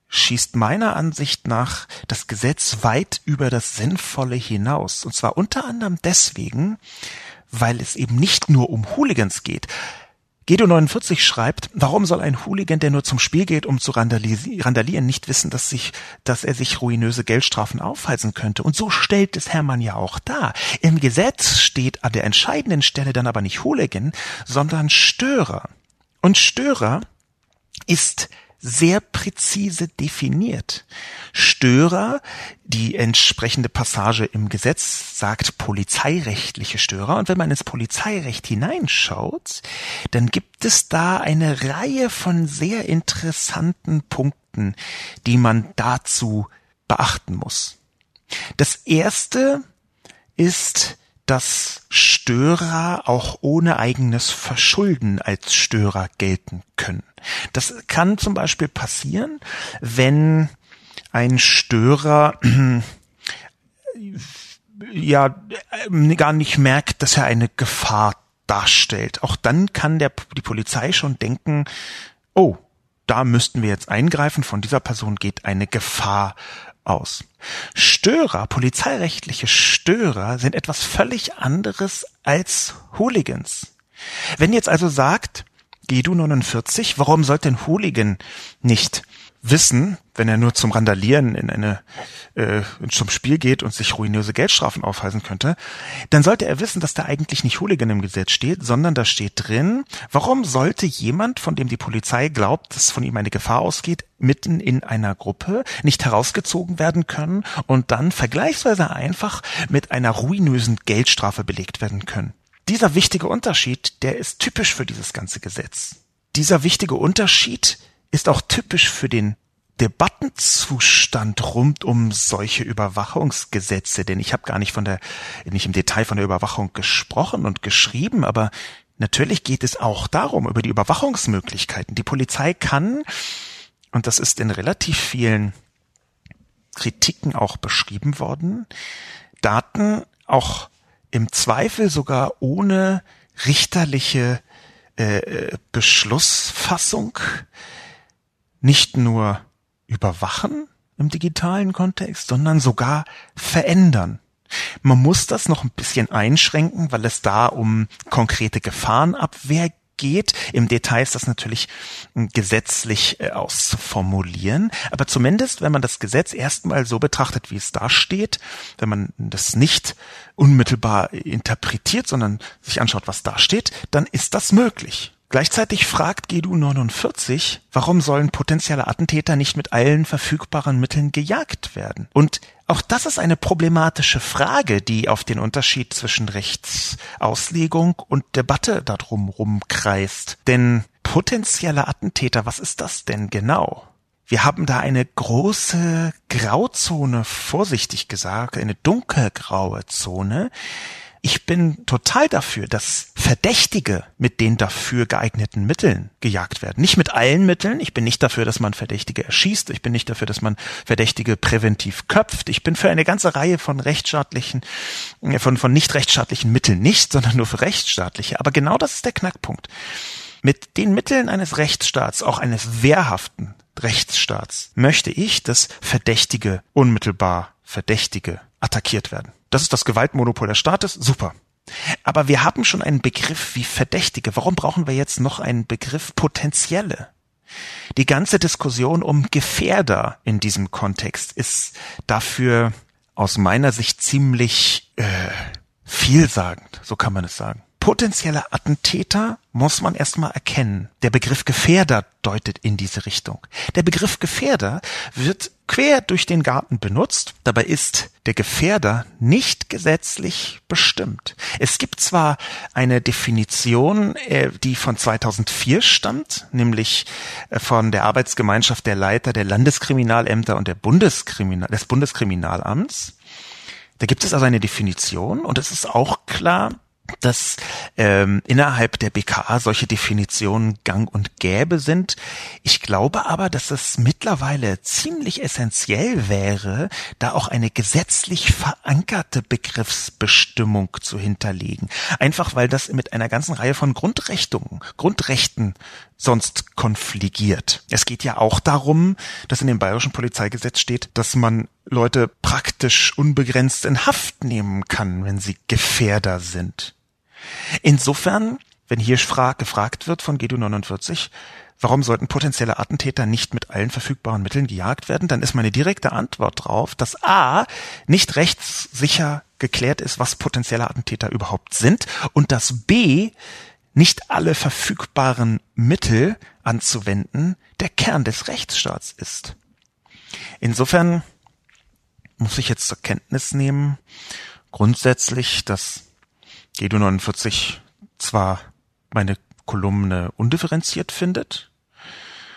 schießt meiner Ansicht nach das Gesetz weit über das Sinnvolle hinaus. Und zwar unter anderem deswegen, weil es eben nicht nur um Hooligans geht. Gedo 49 schreibt, warum soll ein Hooligan, der nur zum Spiel geht, um zu randalieren, nicht wissen, dass, sich, dass er sich ruinöse Geldstrafen aufhalsen könnte? Und so stellt es Hermann ja auch dar. Im Gesetz steht an der entscheidenden Stelle dann aber nicht Hooligan, sondern Störer. Und Störer ist sehr präzise definiert. Störer, die entsprechende Passage im Gesetz sagt polizeirechtliche Störer. Und wenn man ins Polizeirecht hineinschaut, dann gibt es da eine Reihe von sehr interessanten Punkten, die man dazu beachten muss. Das erste ist, dass Störer auch ohne eigenes Verschulden als Störer gelten können. Das kann zum Beispiel passieren, wenn ein Störer ja gar nicht merkt, dass er eine Gefahr darstellt. Auch dann kann der, die Polizei schon denken, oh, da müssten wir jetzt eingreifen, von dieser Person geht eine Gefahr aus. Störer, polizeirechtliche Störer sind etwas völlig anderes als Hooligans. Wenn jetzt also sagt, GEDU 49, warum sollte ein Hooligan nicht wissen, wenn er nur zum Randalieren in eine äh, zum Spiel geht und sich ruinöse Geldstrafen aufweisen könnte, dann sollte er wissen, dass da eigentlich nicht Hooligan im Gesetz steht, sondern da steht drin, warum sollte jemand, von dem die Polizei glaubt, dass von ihm eine Gefahr ausgeht, mitten in einer Gruppe nicht herausgezogen werden können und dann vergleichsweise einfach mit einer ruinösen Geldstrafe belegt werden können. Dieser wichtige Unterschied, der ist typisch für dieses ganze Gesetz. Dieser wichtige Unterschied ist auch typisch für den Debattenzustand rund um solche Überwachungsgesetze, denn ich habe gar nicht von der nicht im Detail von der Überwachung gesprochen und geschrieben, aber natürlich geht es auch darum über die Überwachungsmöglichkeiten. Die Polizei kann und das ist in relativ vielen Kritiken auch beschrieben worden, Daten auch im Zweifel sogar ohne richterliche äh, Beschlussfassung nicht nur überwachen im digitalen Kontext, sondern sogar verändern. Man muss das noch ein bisschen einschränken, weil es da um konkrete Gefahrenabwehr geht. Im Detail ist das natürlich hm, gesetzlich äh, auszuformulieren. Aber zumindest, wenn man das Gesetz erstmal so betrachtet, wie es da steht, wenn man das nicht unmittelbar interpretiert, sondern sich anschaut, was da steht, dann ist das möglich. Gleichzeitig fragt GEDU 49, warum sollen potenzielle Attentäter nicht mit allen verfügbaren Mitteln gejagt werden? Und auch das ist eine problematische Frage, die auf den Unterschied zwischen Rechtsauslegung und Debatte darum rumkreist. Denn potenzielle Attentäter, was ist das denn genau? Wir haben da eine große Grauzone, vorsichtig gesagt, eine dunkelgraue Zone, ich bin total dafür, dass Verdächtige mit den dafür geeigneten Mitteln gejagt werden. Nicht mit allen Mitteln. Ich bin nicht dafür, dass man Verdächtige erschießt. Ich bin nicht dafür, dass man Verdächtige präventiv köpft. Ich bin für eine ganze Reihe von rechtsstaatlichen, äh, von, von nicht rechtsstaatlichen Mitteln nicht, sondern nur für rechtsstaatliche. Aber genau das ist der Knackpunkt. Mit den Mitteln eines Rechtsstaats, auch eines wehrhaften Rechtsstaats, möchte ich, dass Verdächtige unmittelbar Verdächtige attackiert werden. Das ist das Gewaltmonopol des Staates, super. Aber wir haben schon einen Begriff wie Verdächtige. Warum brauchen wir jetzt noch einen Begriff Potenzielle? Die ganze Diskussion um Gefährder in diesem Kontext ist dafür aus meiner Sicht ziemlich äh, vielsagend, so kann man es sagen potenzielle Attentäter muss man erstmal erkennen. Der Begriff Gefährder deutet in diese Richtung. Der Begriff Gefährder wird quer durch den Garten benutzt. Dabei ist der Gefährder nicht gesetzlich bestimmt. Es gibt zwar eine Definition, äh, die von 2004 stammt, nämlich äh, von der Arbeitsgemeinschaft der Leiter der Landeskriminalämter und der Bundeskriminal des Bundeskriminalamts. Da gibt es also eine Definition und es ist auch klar, dass ähm, innerhalb der BKA solche Definitionen gang und gäbe sind. Ich glaube aber, dass es mittlerweile ziemlich essentiell wäre, da auch eine gesetzlich verankerte Begriffsbestimmung zu hinterlegen. Einfach weil das mit einer ganzen Reihe von Grundrechtungen, Grundrechten sonst konfligiert. Es geht ja auch darum, dass in dem bayerischen Polizeigesetz steht, dass man Leute praktisch unbegrenzt in Haft nehmen kann, wenn sie Gefährder sind. Insofern, wenn hier gefragt wird von GEDU 49, warum sollten potenzielle Attentäter nicht mit allen verfügbaren Mitteln gejagt werden, dann ist meine direkte Antwort drauf, dass A nicht rechtssicher geklärt ist, was potenzielle Attentäter überhaupt sind und dass B nicht alle verfügbaren Mittel anzuwenden der Kern des Rechtsstaats ist. Insofern muss ich jetzt zur Kenntnis nehmen, grundsätzlich, dass Gedo 49 zwar meine Kolumne undifferenziert findet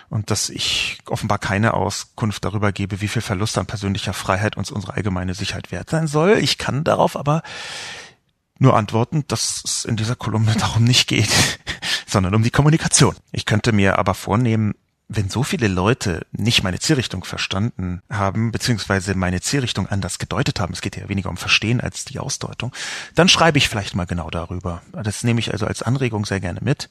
und dass ich offenbar keine Auskunft darüber gebe, wie viel Verlust an persönlicher Freiheit uns unsere allgemeine Sicherheit wert sein soll. Ich kann darauf aber nur antworten, dass es in dieser Kolumne darum nicht geht, sondern um die Kommunikation. Ich könnte mir aber vornehmen, wenn so viele Leute nicht meine Zielrichtung verstanden haben, beziehungsweise meine Zielrichtung anders gedeutet haben, es geht ja weniger um Verstehen als die Ausdeutung, dann schreibe ich vielleicht mal genau darüber. Das nehme ich also als Anregung sehr gerne mit.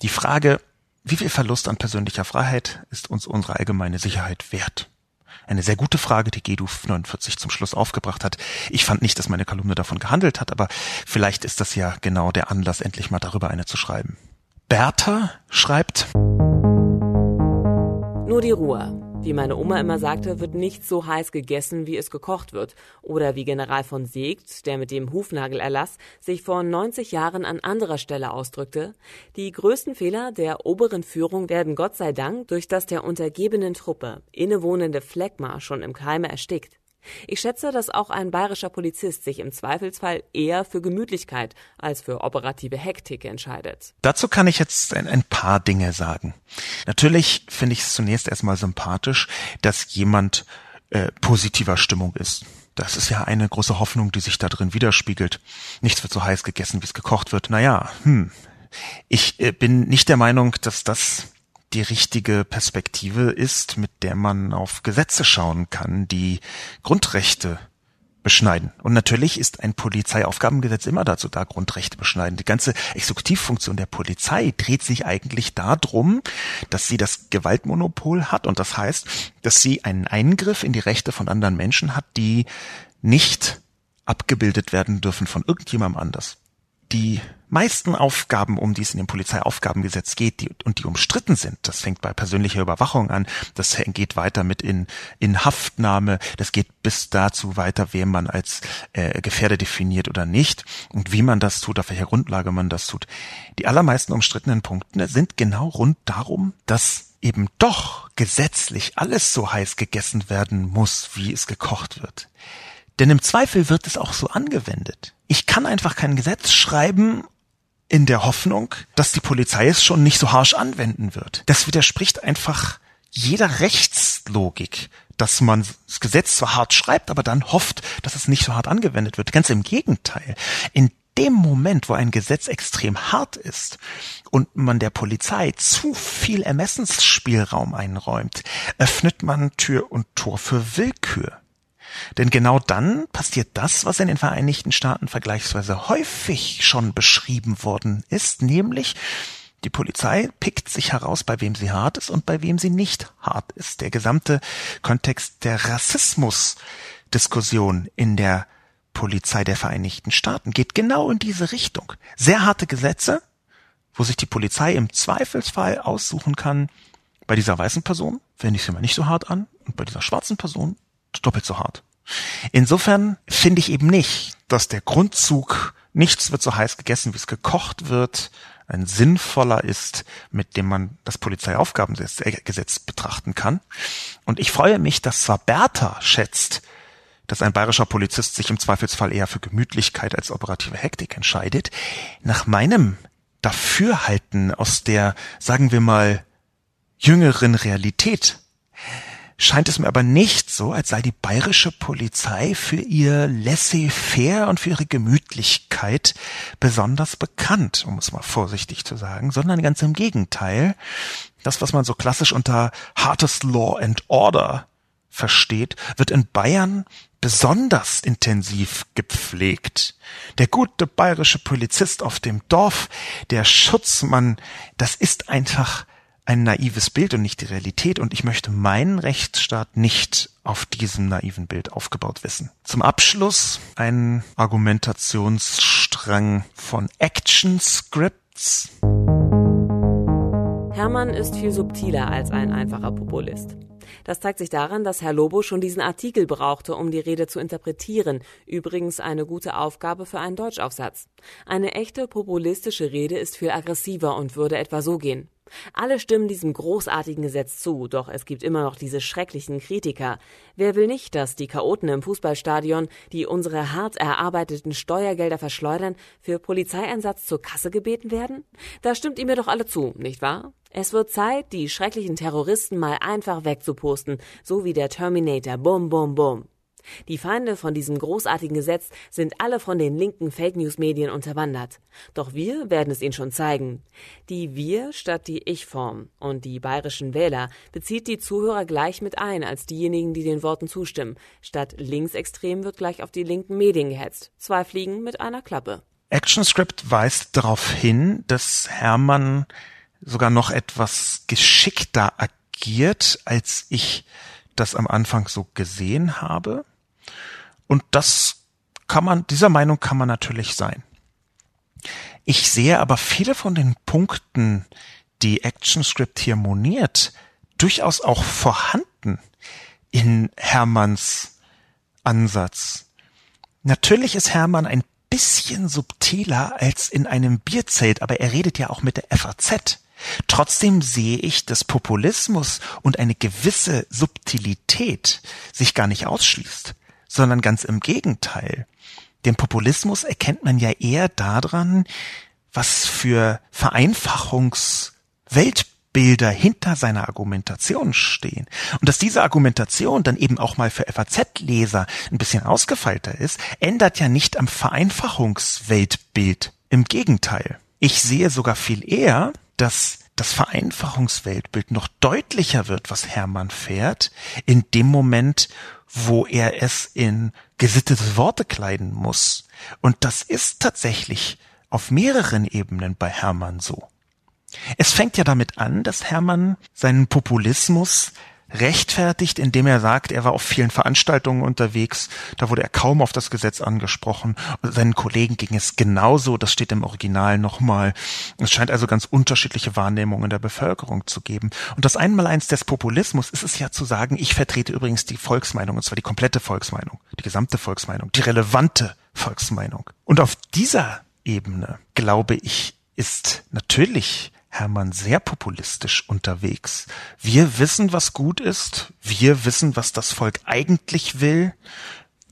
Die Frage, wie viel Verlust an persönlicher Freiheit ist uns unsere allgemeine Sicherheit wert? Eine sehr gute Frage, die GEDU 49 zum Schluss aufgebracht hat. Ich fand nicht, dass meine Kolumne davon gehandelt hat, aber vielleicht ist das ja genau der Anlass, endlich mal darüber eine zu schreiben. Bertha schreibt. Nur die Ruhe. Wie meine Oma immer sagte, wird nicht so heiß gegessen, wie es gekocht wird. Oder wie General von Seegt, der mit dem Hufnagelerlass sich vor 90 Jahren an anderer Stelle ausdrückte, die größten Fehler der oberen Führung werden Gott sei Dank durch das der untergebenen Truppe innewohnende Phlegma schon im Keime erstickt. Ich schätze, dass auch ein bayerischer Polizist sich im Zweifelsfall eher für Gemütlichkeit als für operative Hektik entscheidet. Dazu kann ich jetzt ein, ein paar Dinge sagen. Natürlich finde ich es zunächst erstmal sympathisch, dass jemand äh, positiver Stimmung ist. Das ist ja eine große Hoffnung, die sich da drin widerspiegelt. Nichts wird so heiß gegessen, wie es gekocht wird. Naja, hm. Ich äh, bin nicht der Meinung, dass das die richtige Perspektive ist, mit der man auf Gesetze schauen kann, die Grundrechte beschneiden. Und natürlich ist ein Polizeiaufgabengesetz immer dazu da, Grundrechte beschneiden. Die ganze Exekutivfunktion der Polizei dreht sich eigentlich darum, dass sie das Gewaltmonopol hat und das heißt, dass sie einen Eingriff in die Rechte von anderen Menschen hat, die nicht abgebildet werden dürfen von irgendjemandem anders die meisten Aufgaben, um die es in dem Polizeiaufgabengesetz geht, die, und die umstritten sind, das fängt bei persönlicher Überwachung an, das geht weiter mit in, in Haftnahme, das geht bis dazu weiter, wer man als äh, Gefährder definiert oder nicht und wie man das tut, auf welcher Grundlage man das tut. Die allermeisten umstrittenen Punkte sind genau rund darum, dass eben doch gesetzlich alles so heiß gegessen werden muss, wie es gekocht wird. Denn im Zweifel wird es auch so angewendet. Ich kann einfach kein Gesetz schreiben in der Hoffnung, dass die Polizei es schon nicht so harsch anwenden wird. Das widerspricht einfach jeder Rechtslogik, dass man das Gesetz zwar hart schreibt, aber dann hofft, dass es nicht so hart angewendet wird. Ganz im Gegenteil. In dem Moment, wo ein Gesetz extrem hart ist und man der Polizei zu viel Ermessensspielraum einräumt, öffnet man Tür und Tor für Willkür. Denn genau dann passiert das, was in den Vereinigten Staaten vergleichsweise häufig schon beschrieben worden ist, nämlich die Polizei pickt sich heraus, bei wem sie hart ist und bei wem sie nicht hart ist. Der gesamte Kontext der Rassismusdiskussion in der Polizei der Vereinigten Staaten geht genau in diese Richtung. Sehr harte Gesetze, wo sich die Polizei im Zweifelsfall aussuchen kann, bei dieser weißen Person wende ich sie mal nicht so hart an und bei dieser schwarzen Person doppelt so hart. Insofern finde ich eben nicht, dass der Grundzug nichts wird so heiß gegessen, wie es gekocht wird, ein sinnvoller ist, mit dem man das Polizeiaufgabengesetz betrachten kann. Und ich freue mich, dass zwar Bertha schätzt, dass ein bayerischer Polizist sich im Zweifelsfall eher für Gemütlichkeit als operative Hektik entscheidet. Nach meinem Dafürhalten aus der, sagen wir mal, jüngeren Realität scheint es mir aber nicht so, als sei die bayerische Polizei für ihr Laissez-faire und für ihre Gemütlichkeit besonders bekannt, um es mal vorsichtig zu sagen, sondern ganz im Gegenteil. Das, was man so klassisch unter hartes Law and Order versteht, wird in Bayern besonders intensiv gepflegt. Der gute bayerische Polizist auf dem Dorf, der Schutzmann, das ist einfach ein naives Bild und nicht die Realität und ich möchte meinen Rechtsstaat nicht auf diesem naiven Bild aufgebaut wissen. Zum Abschluss ein Argumentationsstrang von Action Scripts. Hermann ist viel subtiler als ein einfacher Populist. Das zeigt sich daran, dass Herr Lobo schon diesen Artikel brauchte, um die Rede zu interpretieren. Übrigens eine gute Aufgabe für einen Deutschaufsatz. Eine echte populistische Rede ist viel aggressiver und würde etwa so gehen. Alle stimmen diesem großartigen Gesetz zu, doch es gibt immer noch diese schrecklichen Kritiker. Wer will nicht, dass die Chaoten im Fußballstadion, die unsere hart erarbeiteten Steuergelder verschleudern, für Polizeieinsatz zur Kasse gebeten werden? Da stimmt ihr mir doch alle zu, nicht wahr? Es wird Zeit, die schrecklichen Terroristen mal einfach wegzuposten, so wie der Terminator. Bum, bum, bum. Die Feinde von diesem großartigen Gesetz sind alle von den linken Fake News Medien unterwandert. Doch wir werden es ihnen schon zeigen. Die Wir statt die Ich-Form und die bayerischen Wähler bezieht die Zuhörer gleich mit ein als diejenigen, die den Worten zustimmen. Statt linksextrem wird gleich auf die linken Medien gehetzt. Zwei Fliegen mit einer Klappe. ActionScript weist darauf hin, dass Hermann sogar noch etwas geschickter agiert, als ich das am Anfang so gesehen habe. Und das kann man, dieser Meinung kann man natürlich sein. Ich sehe aber viele von den Punkten, die ActionScript hier moniert, durchaus auch vorhanden in Hermanns Ansatz. Natürlich ist Hermann ein bisschen subtiler als in einem Bierzelt, aber er redet ja auch mit der FAZ. Trotzdem sehe ich, dass Populismus und eine gewisse Subtilität sich gar nicht ausschließt, sondern ganz im Gegenteil. Den Populismus erkennt man ja eher daran, was für Vereinfachungsweltbilder hinter seiner Argumentation stehen. Und dass diese Argumentation dann eben auch mal für FAZ-Leser ein bisschen ausgefeilter ist, ändert ja nicht am Vereinfachungsweltbild. Im Gegenteil. Ich sehe sogar viel eher, dass das Vereinfachungsweltbild noch deutlicher wird, was Hermann fährt, in dem Moment, wo er es in gesittete Worte kleiden muss. Und das ist tatsächlich auf mehreren Ebenen bei Hermann so. Es fängt ja damit an, dass Hermann seinen Populismus rechtfertigt, indem er sagt, er war auf vielen Veranstaltungen unterwegs, da wurde er kaum auf das Gesetz angesprochen. Seinen Kollegen ging es genauso, das steht im Original nochmal. Es scheint also ganz unterschiedliche Wahrnehmungen der Bevölkerung zu geben. Und das Einmaleins des Populismus ist es ja zu sagen, ich vertrete übrigens die Volksmeinung, und zwar die komplette Volksmeinung, die gesamte Volksmeinung, die relevante Volksmeinung. Und auf dieser Ebene, glaube ich, ist natürlich Hermann sehr populistisch unterwegs. Wir wissen, was gut ist. Wir wissen, was das Volk eigentlich will.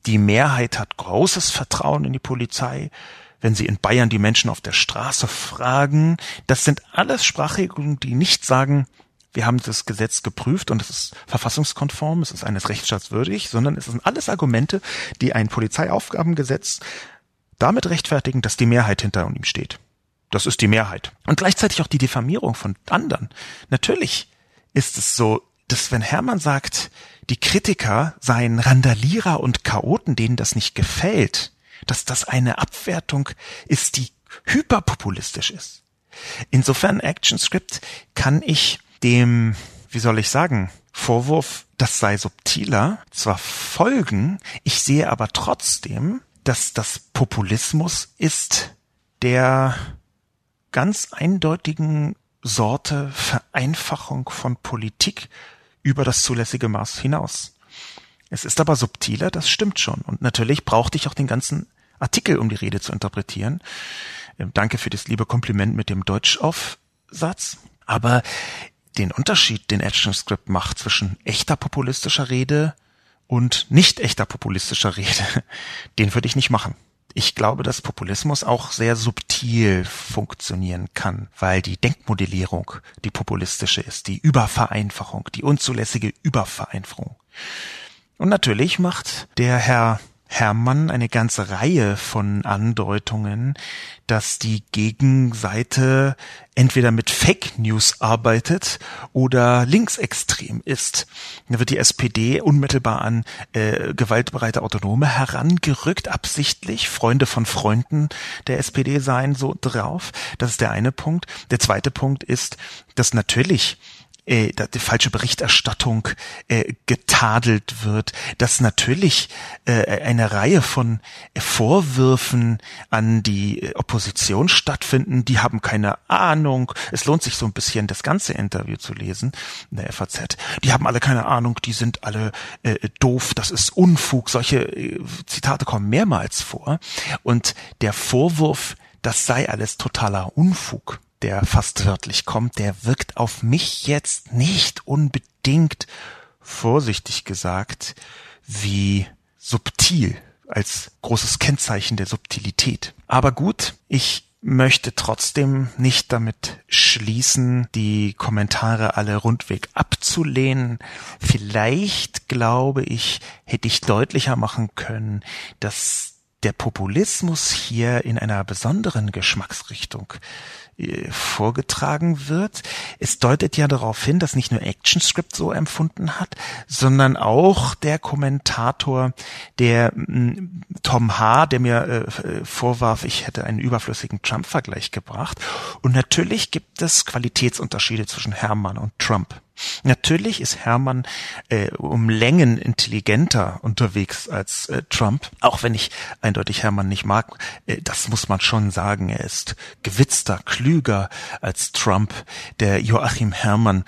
Die Mehrheit hat großes Vertrauen in die Polizei. Wenn Sie in Bayern die Menschen auf der Straße fragen, das sind alles Sprachregelungen, die nicht sagen, wir haben das Gesetz geprüft und es ist verfassungskonform, es ist eines Rechtsstaats würdig, sondern es sind alles Argumente, die ein Polizeiaufgabengesetz damit rechtfertigen, dass die Mehrheit hinter ihm steht. Das ist die Mehrheit. Und gleichzeitig auch die Diffamierung von anderen. Natürlich ist es so, dass wenn Hermann sagt, die Kritiker seien Randalierer und Chaoten, denen das nicht gefällt, dass das eine Abwertung ist, die hyperpopulistisch ist. Insofern ActionScript kann ich dem, wie soll ich sagen, Vorwurf, das sei subtiler, zwar folgen, ich sehe aber trotzdem, dass das Populismus ist, der ganz eindeutigen Sorte Vereinfachung von Politik über das zulässige Maß hinaus. Es ist aber subtiler, das stimmt schon. Und natürlich brauchte ich auch den ganzen Artikel, um die Rede zu interpretieren. Ähm, danke für das liebe Kompliment mit dem Deutschaufsatz. Aber den Unterschied, den ActionScript macht zwischen echter populistischer Rede und nicht echter populistischer Rede, den würde ich nicht machen. Ich glaube, dass Populismus auch sehr subtil funktionieren kann, weil die Denkmodellierung die populistische ist, die Übervereinfachung, die unzulässige Übervereinfachung. Und natürlich macht der Herr Hermann eine ganze Reihe von Andeutungen, dass die Gegenseite entweder mit Fake News arbeitet oder linksextrem ist. Da wird die SPD unmittelbar an äh, gewaltbereite Autonome herangerückt, absichtlich. Freunde von Freunden der SPD seien so drauf. Das ist der eine Punkt. Der zweite Punkt ist, dass natürlich äh, die falsche Berichterstattung äh, getadelt wird, dass natürlich äh, eine Reihe von Vorwürfen an die Opposition stattfinden, die haben keine Ahnung. Es lohnt sich so ein bisschen, das ganze Interview zu lesen in der FAZ. Die haben alle keine Ahnung, die sind alle äh, doof, das ist Unfug. Solche äh, Zitate kommen mehrmals vor. Und der Vorwurf, das sei alles totaler Unfug der fast wörtlich kommt, der wirkt auf mich jetzt nicht unbedingt, vorsichtig gesagt, wie subtil als großes Kennzeichen der Subtilität. Aber gut, ich möchte trotzdem nicht damit schließen, die Kommentare alle rundweg abzulehnen. Vielleicht, glaube ich, hätte ich deutlicher machen können, dass der Populismus hier in einer besonderen Geschmacksrichtung vorgetragen wird. Es deutet ja darauf hin, dass nicht nur ActionScript so empfunden hat, sondern auch der Kommentator, der mm, Tom H., der mir äh, vorwarf, ich hätte einen überflüssigen Trump-Vergleich gebracht. Und natürlich gibt es Qualitätsunterschiede zwischen Hermann und Trump. Natürlich ist Hermann äh, um Längen intelligenter unterwegs als äh, Trump, auch wenn ich eindeutig Hermann nicht mag. Äh, das muss man schon sagen. Er ist gewitzter, klüger als Trump. Der Joachim Hermann,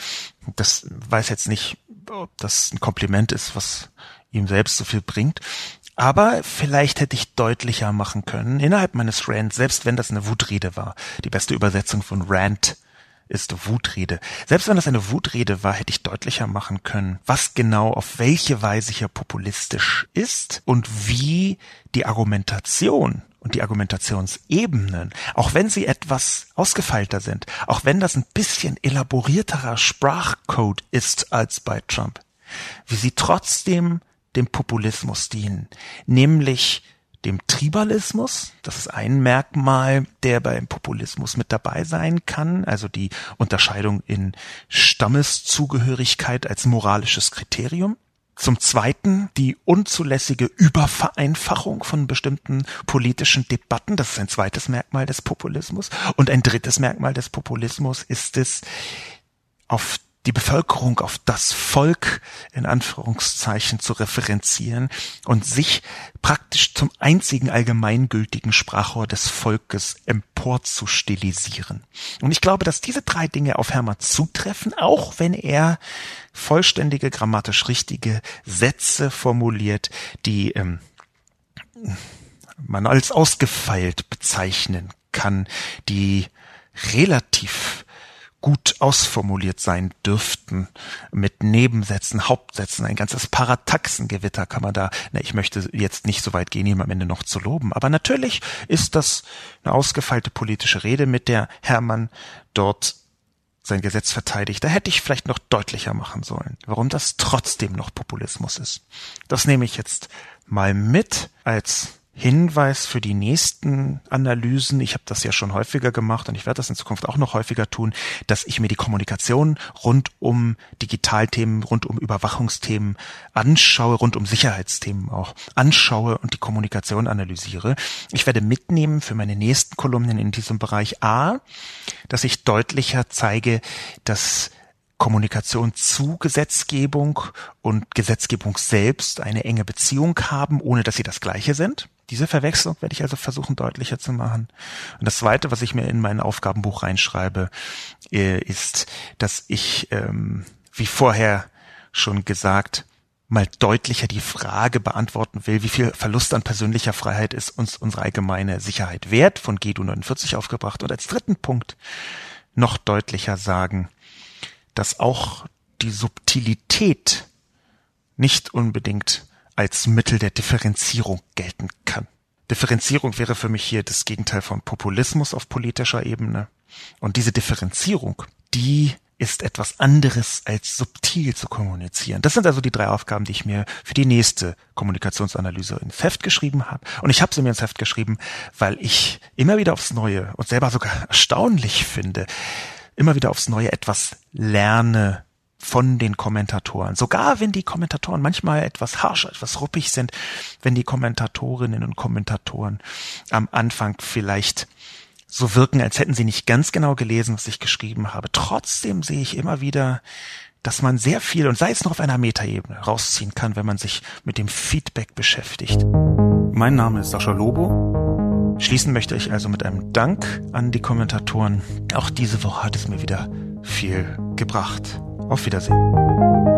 das weiß jetzt nicht, ob das ein Kompliment ist, was ihm selbst so viel bringt. Aber vielleicht hätte ich deutlicher machen können innerhalb meines Rants, selbst wenn das eine Wutrede war. Die beste Übersetzung von Rant ist Wutrede. Selbst wenn das eine Wutrede war, hätte ich deutlicher machen können, was genau auf welche Weise hier populistisch ist und wie die Argumentation und die Argumentationsebenen, auch wenn sie etwas ausgefeilter sind, auch wenn das ein bisschen elaborierterer Sprachcode ist als bei Trump, wie sie trotzdem dem Populismus dienen, nämlich dem Tribalismus. Das ist ein Merkmal, der beim Populismus mit dabei sein kann, also die Unterscheidung in Stammeszugehörigkeit als moralisches Kriterium. Zum Zweiten die unzulässige Übervereinfachung von bestimmten politischen Debatten. Das ist ein zweites Merkmal des Populismus. Und ein drittes Merkmal des Populismus ist es, auf die Bevölkerung auf das Volk in Anführungszeichen zu referenzieren und sich praktisch zum einzigen allgemeingültigen Sprachrohr des Volkes emporzustilisieren. Und ich glaube, dass diese drei Dinge auf Hermann zutreffen, auch wenn er vollständige, grammatisch richtige Sätze formuliert, die ähm, man als ausgefeilt bezeichnen kann, die relativ gut ausformuliert sein dürften, mit Nebensätzen, Hauptsätzen, ein ganzes Parataxengewitter kann man da, na, ich möchte jetzt nicht so weit gehen, ihm am Ende noch zu loben, aber natürlich ist das eine ausgefeilte politische Rede, mit der Hermann dort sein Gesetz verteidigt. Da hätte ich vielleicht noch deutlicher machen sollen, warum das trotzdem noch Populismus ist. Das nehme ich jetzt mal mit als Hinweis für die nächsten Analysen, ich habe das ja schon häufiger gemacht und ich werde das in Zukunft auch noch häufiger tun, dass ich mir die Kommunikation rund um Digitalthemen, rund um Überwachungsthemen anschaue, rund um Sicherheitsthemen auch anschaue und die Kommunikation analysiere. Ich werde mitnehmen für meine nächsten Kolumnen in diesem Bereich A, dass ich deutlicher zeige, dass Kommunikation zu Gesetzgebung und Gesetzgebung selbst eine enge Beziehung haben, ohne dass sie das gleiche sind. Diese Verwechslung werde ich also versuchen deutlicher zu machen. Und das Zweite, was ich mir in mein Aufgabenbuch reinschreibe, äh, ist, dass ich, ähm, wie vorher schon gesagt, mal deutlicher die Frage beantworten will, wie viel Verlust an persönlicher Freiheit ist uns unsere allgemeine Sicherheit wert, von GEDU 49 aufgebracht. Und als dritten Punkt noch deutlicher sagen, dass auch die Subtilität nicht unbedingt als Mittel der Differenzierung gelten kann. Differenzierung wäre für mich hier das Gegenteil von Populismus auf politischer Ebene. Und diese Differenzierung, die ist etwas anderes als subtil zu kommunizieren. Das sind also die drei Aufgaben, die ich mir für die nächste Kommunikationsanalyse ins Heft geschrieben habe. Und ich habe sie mir ins Heft geschrieben, weil ich immer wieder aufs Neue und selber sogar erstaunlich finde, immer wieder aufs Neue etwas lerne von den Kommentatoren. Sogar wenn die Kommentatoren manchmal etwas harsch, etwas ruppig sind, wenn die Kommentatorinnen und Kommentatoren am Anfang vielleicht so wirken, als hätten sie nicht ganz genau gelesen, was ich geschrieben habe. Trotzdem sehe ich immer wieder, dass man sehr viel, und sei es noch auf einer Metaebene, rausziehen kann, wenn man sich mit dem Feedback beschäftigt. Mein Name ist Sascha Lobo. Schließen möchte ich also mit einem Dank an die Kommentatoren. Auch diese Woche hat es mir wieder viel gebracht. Auf Wiedersehen.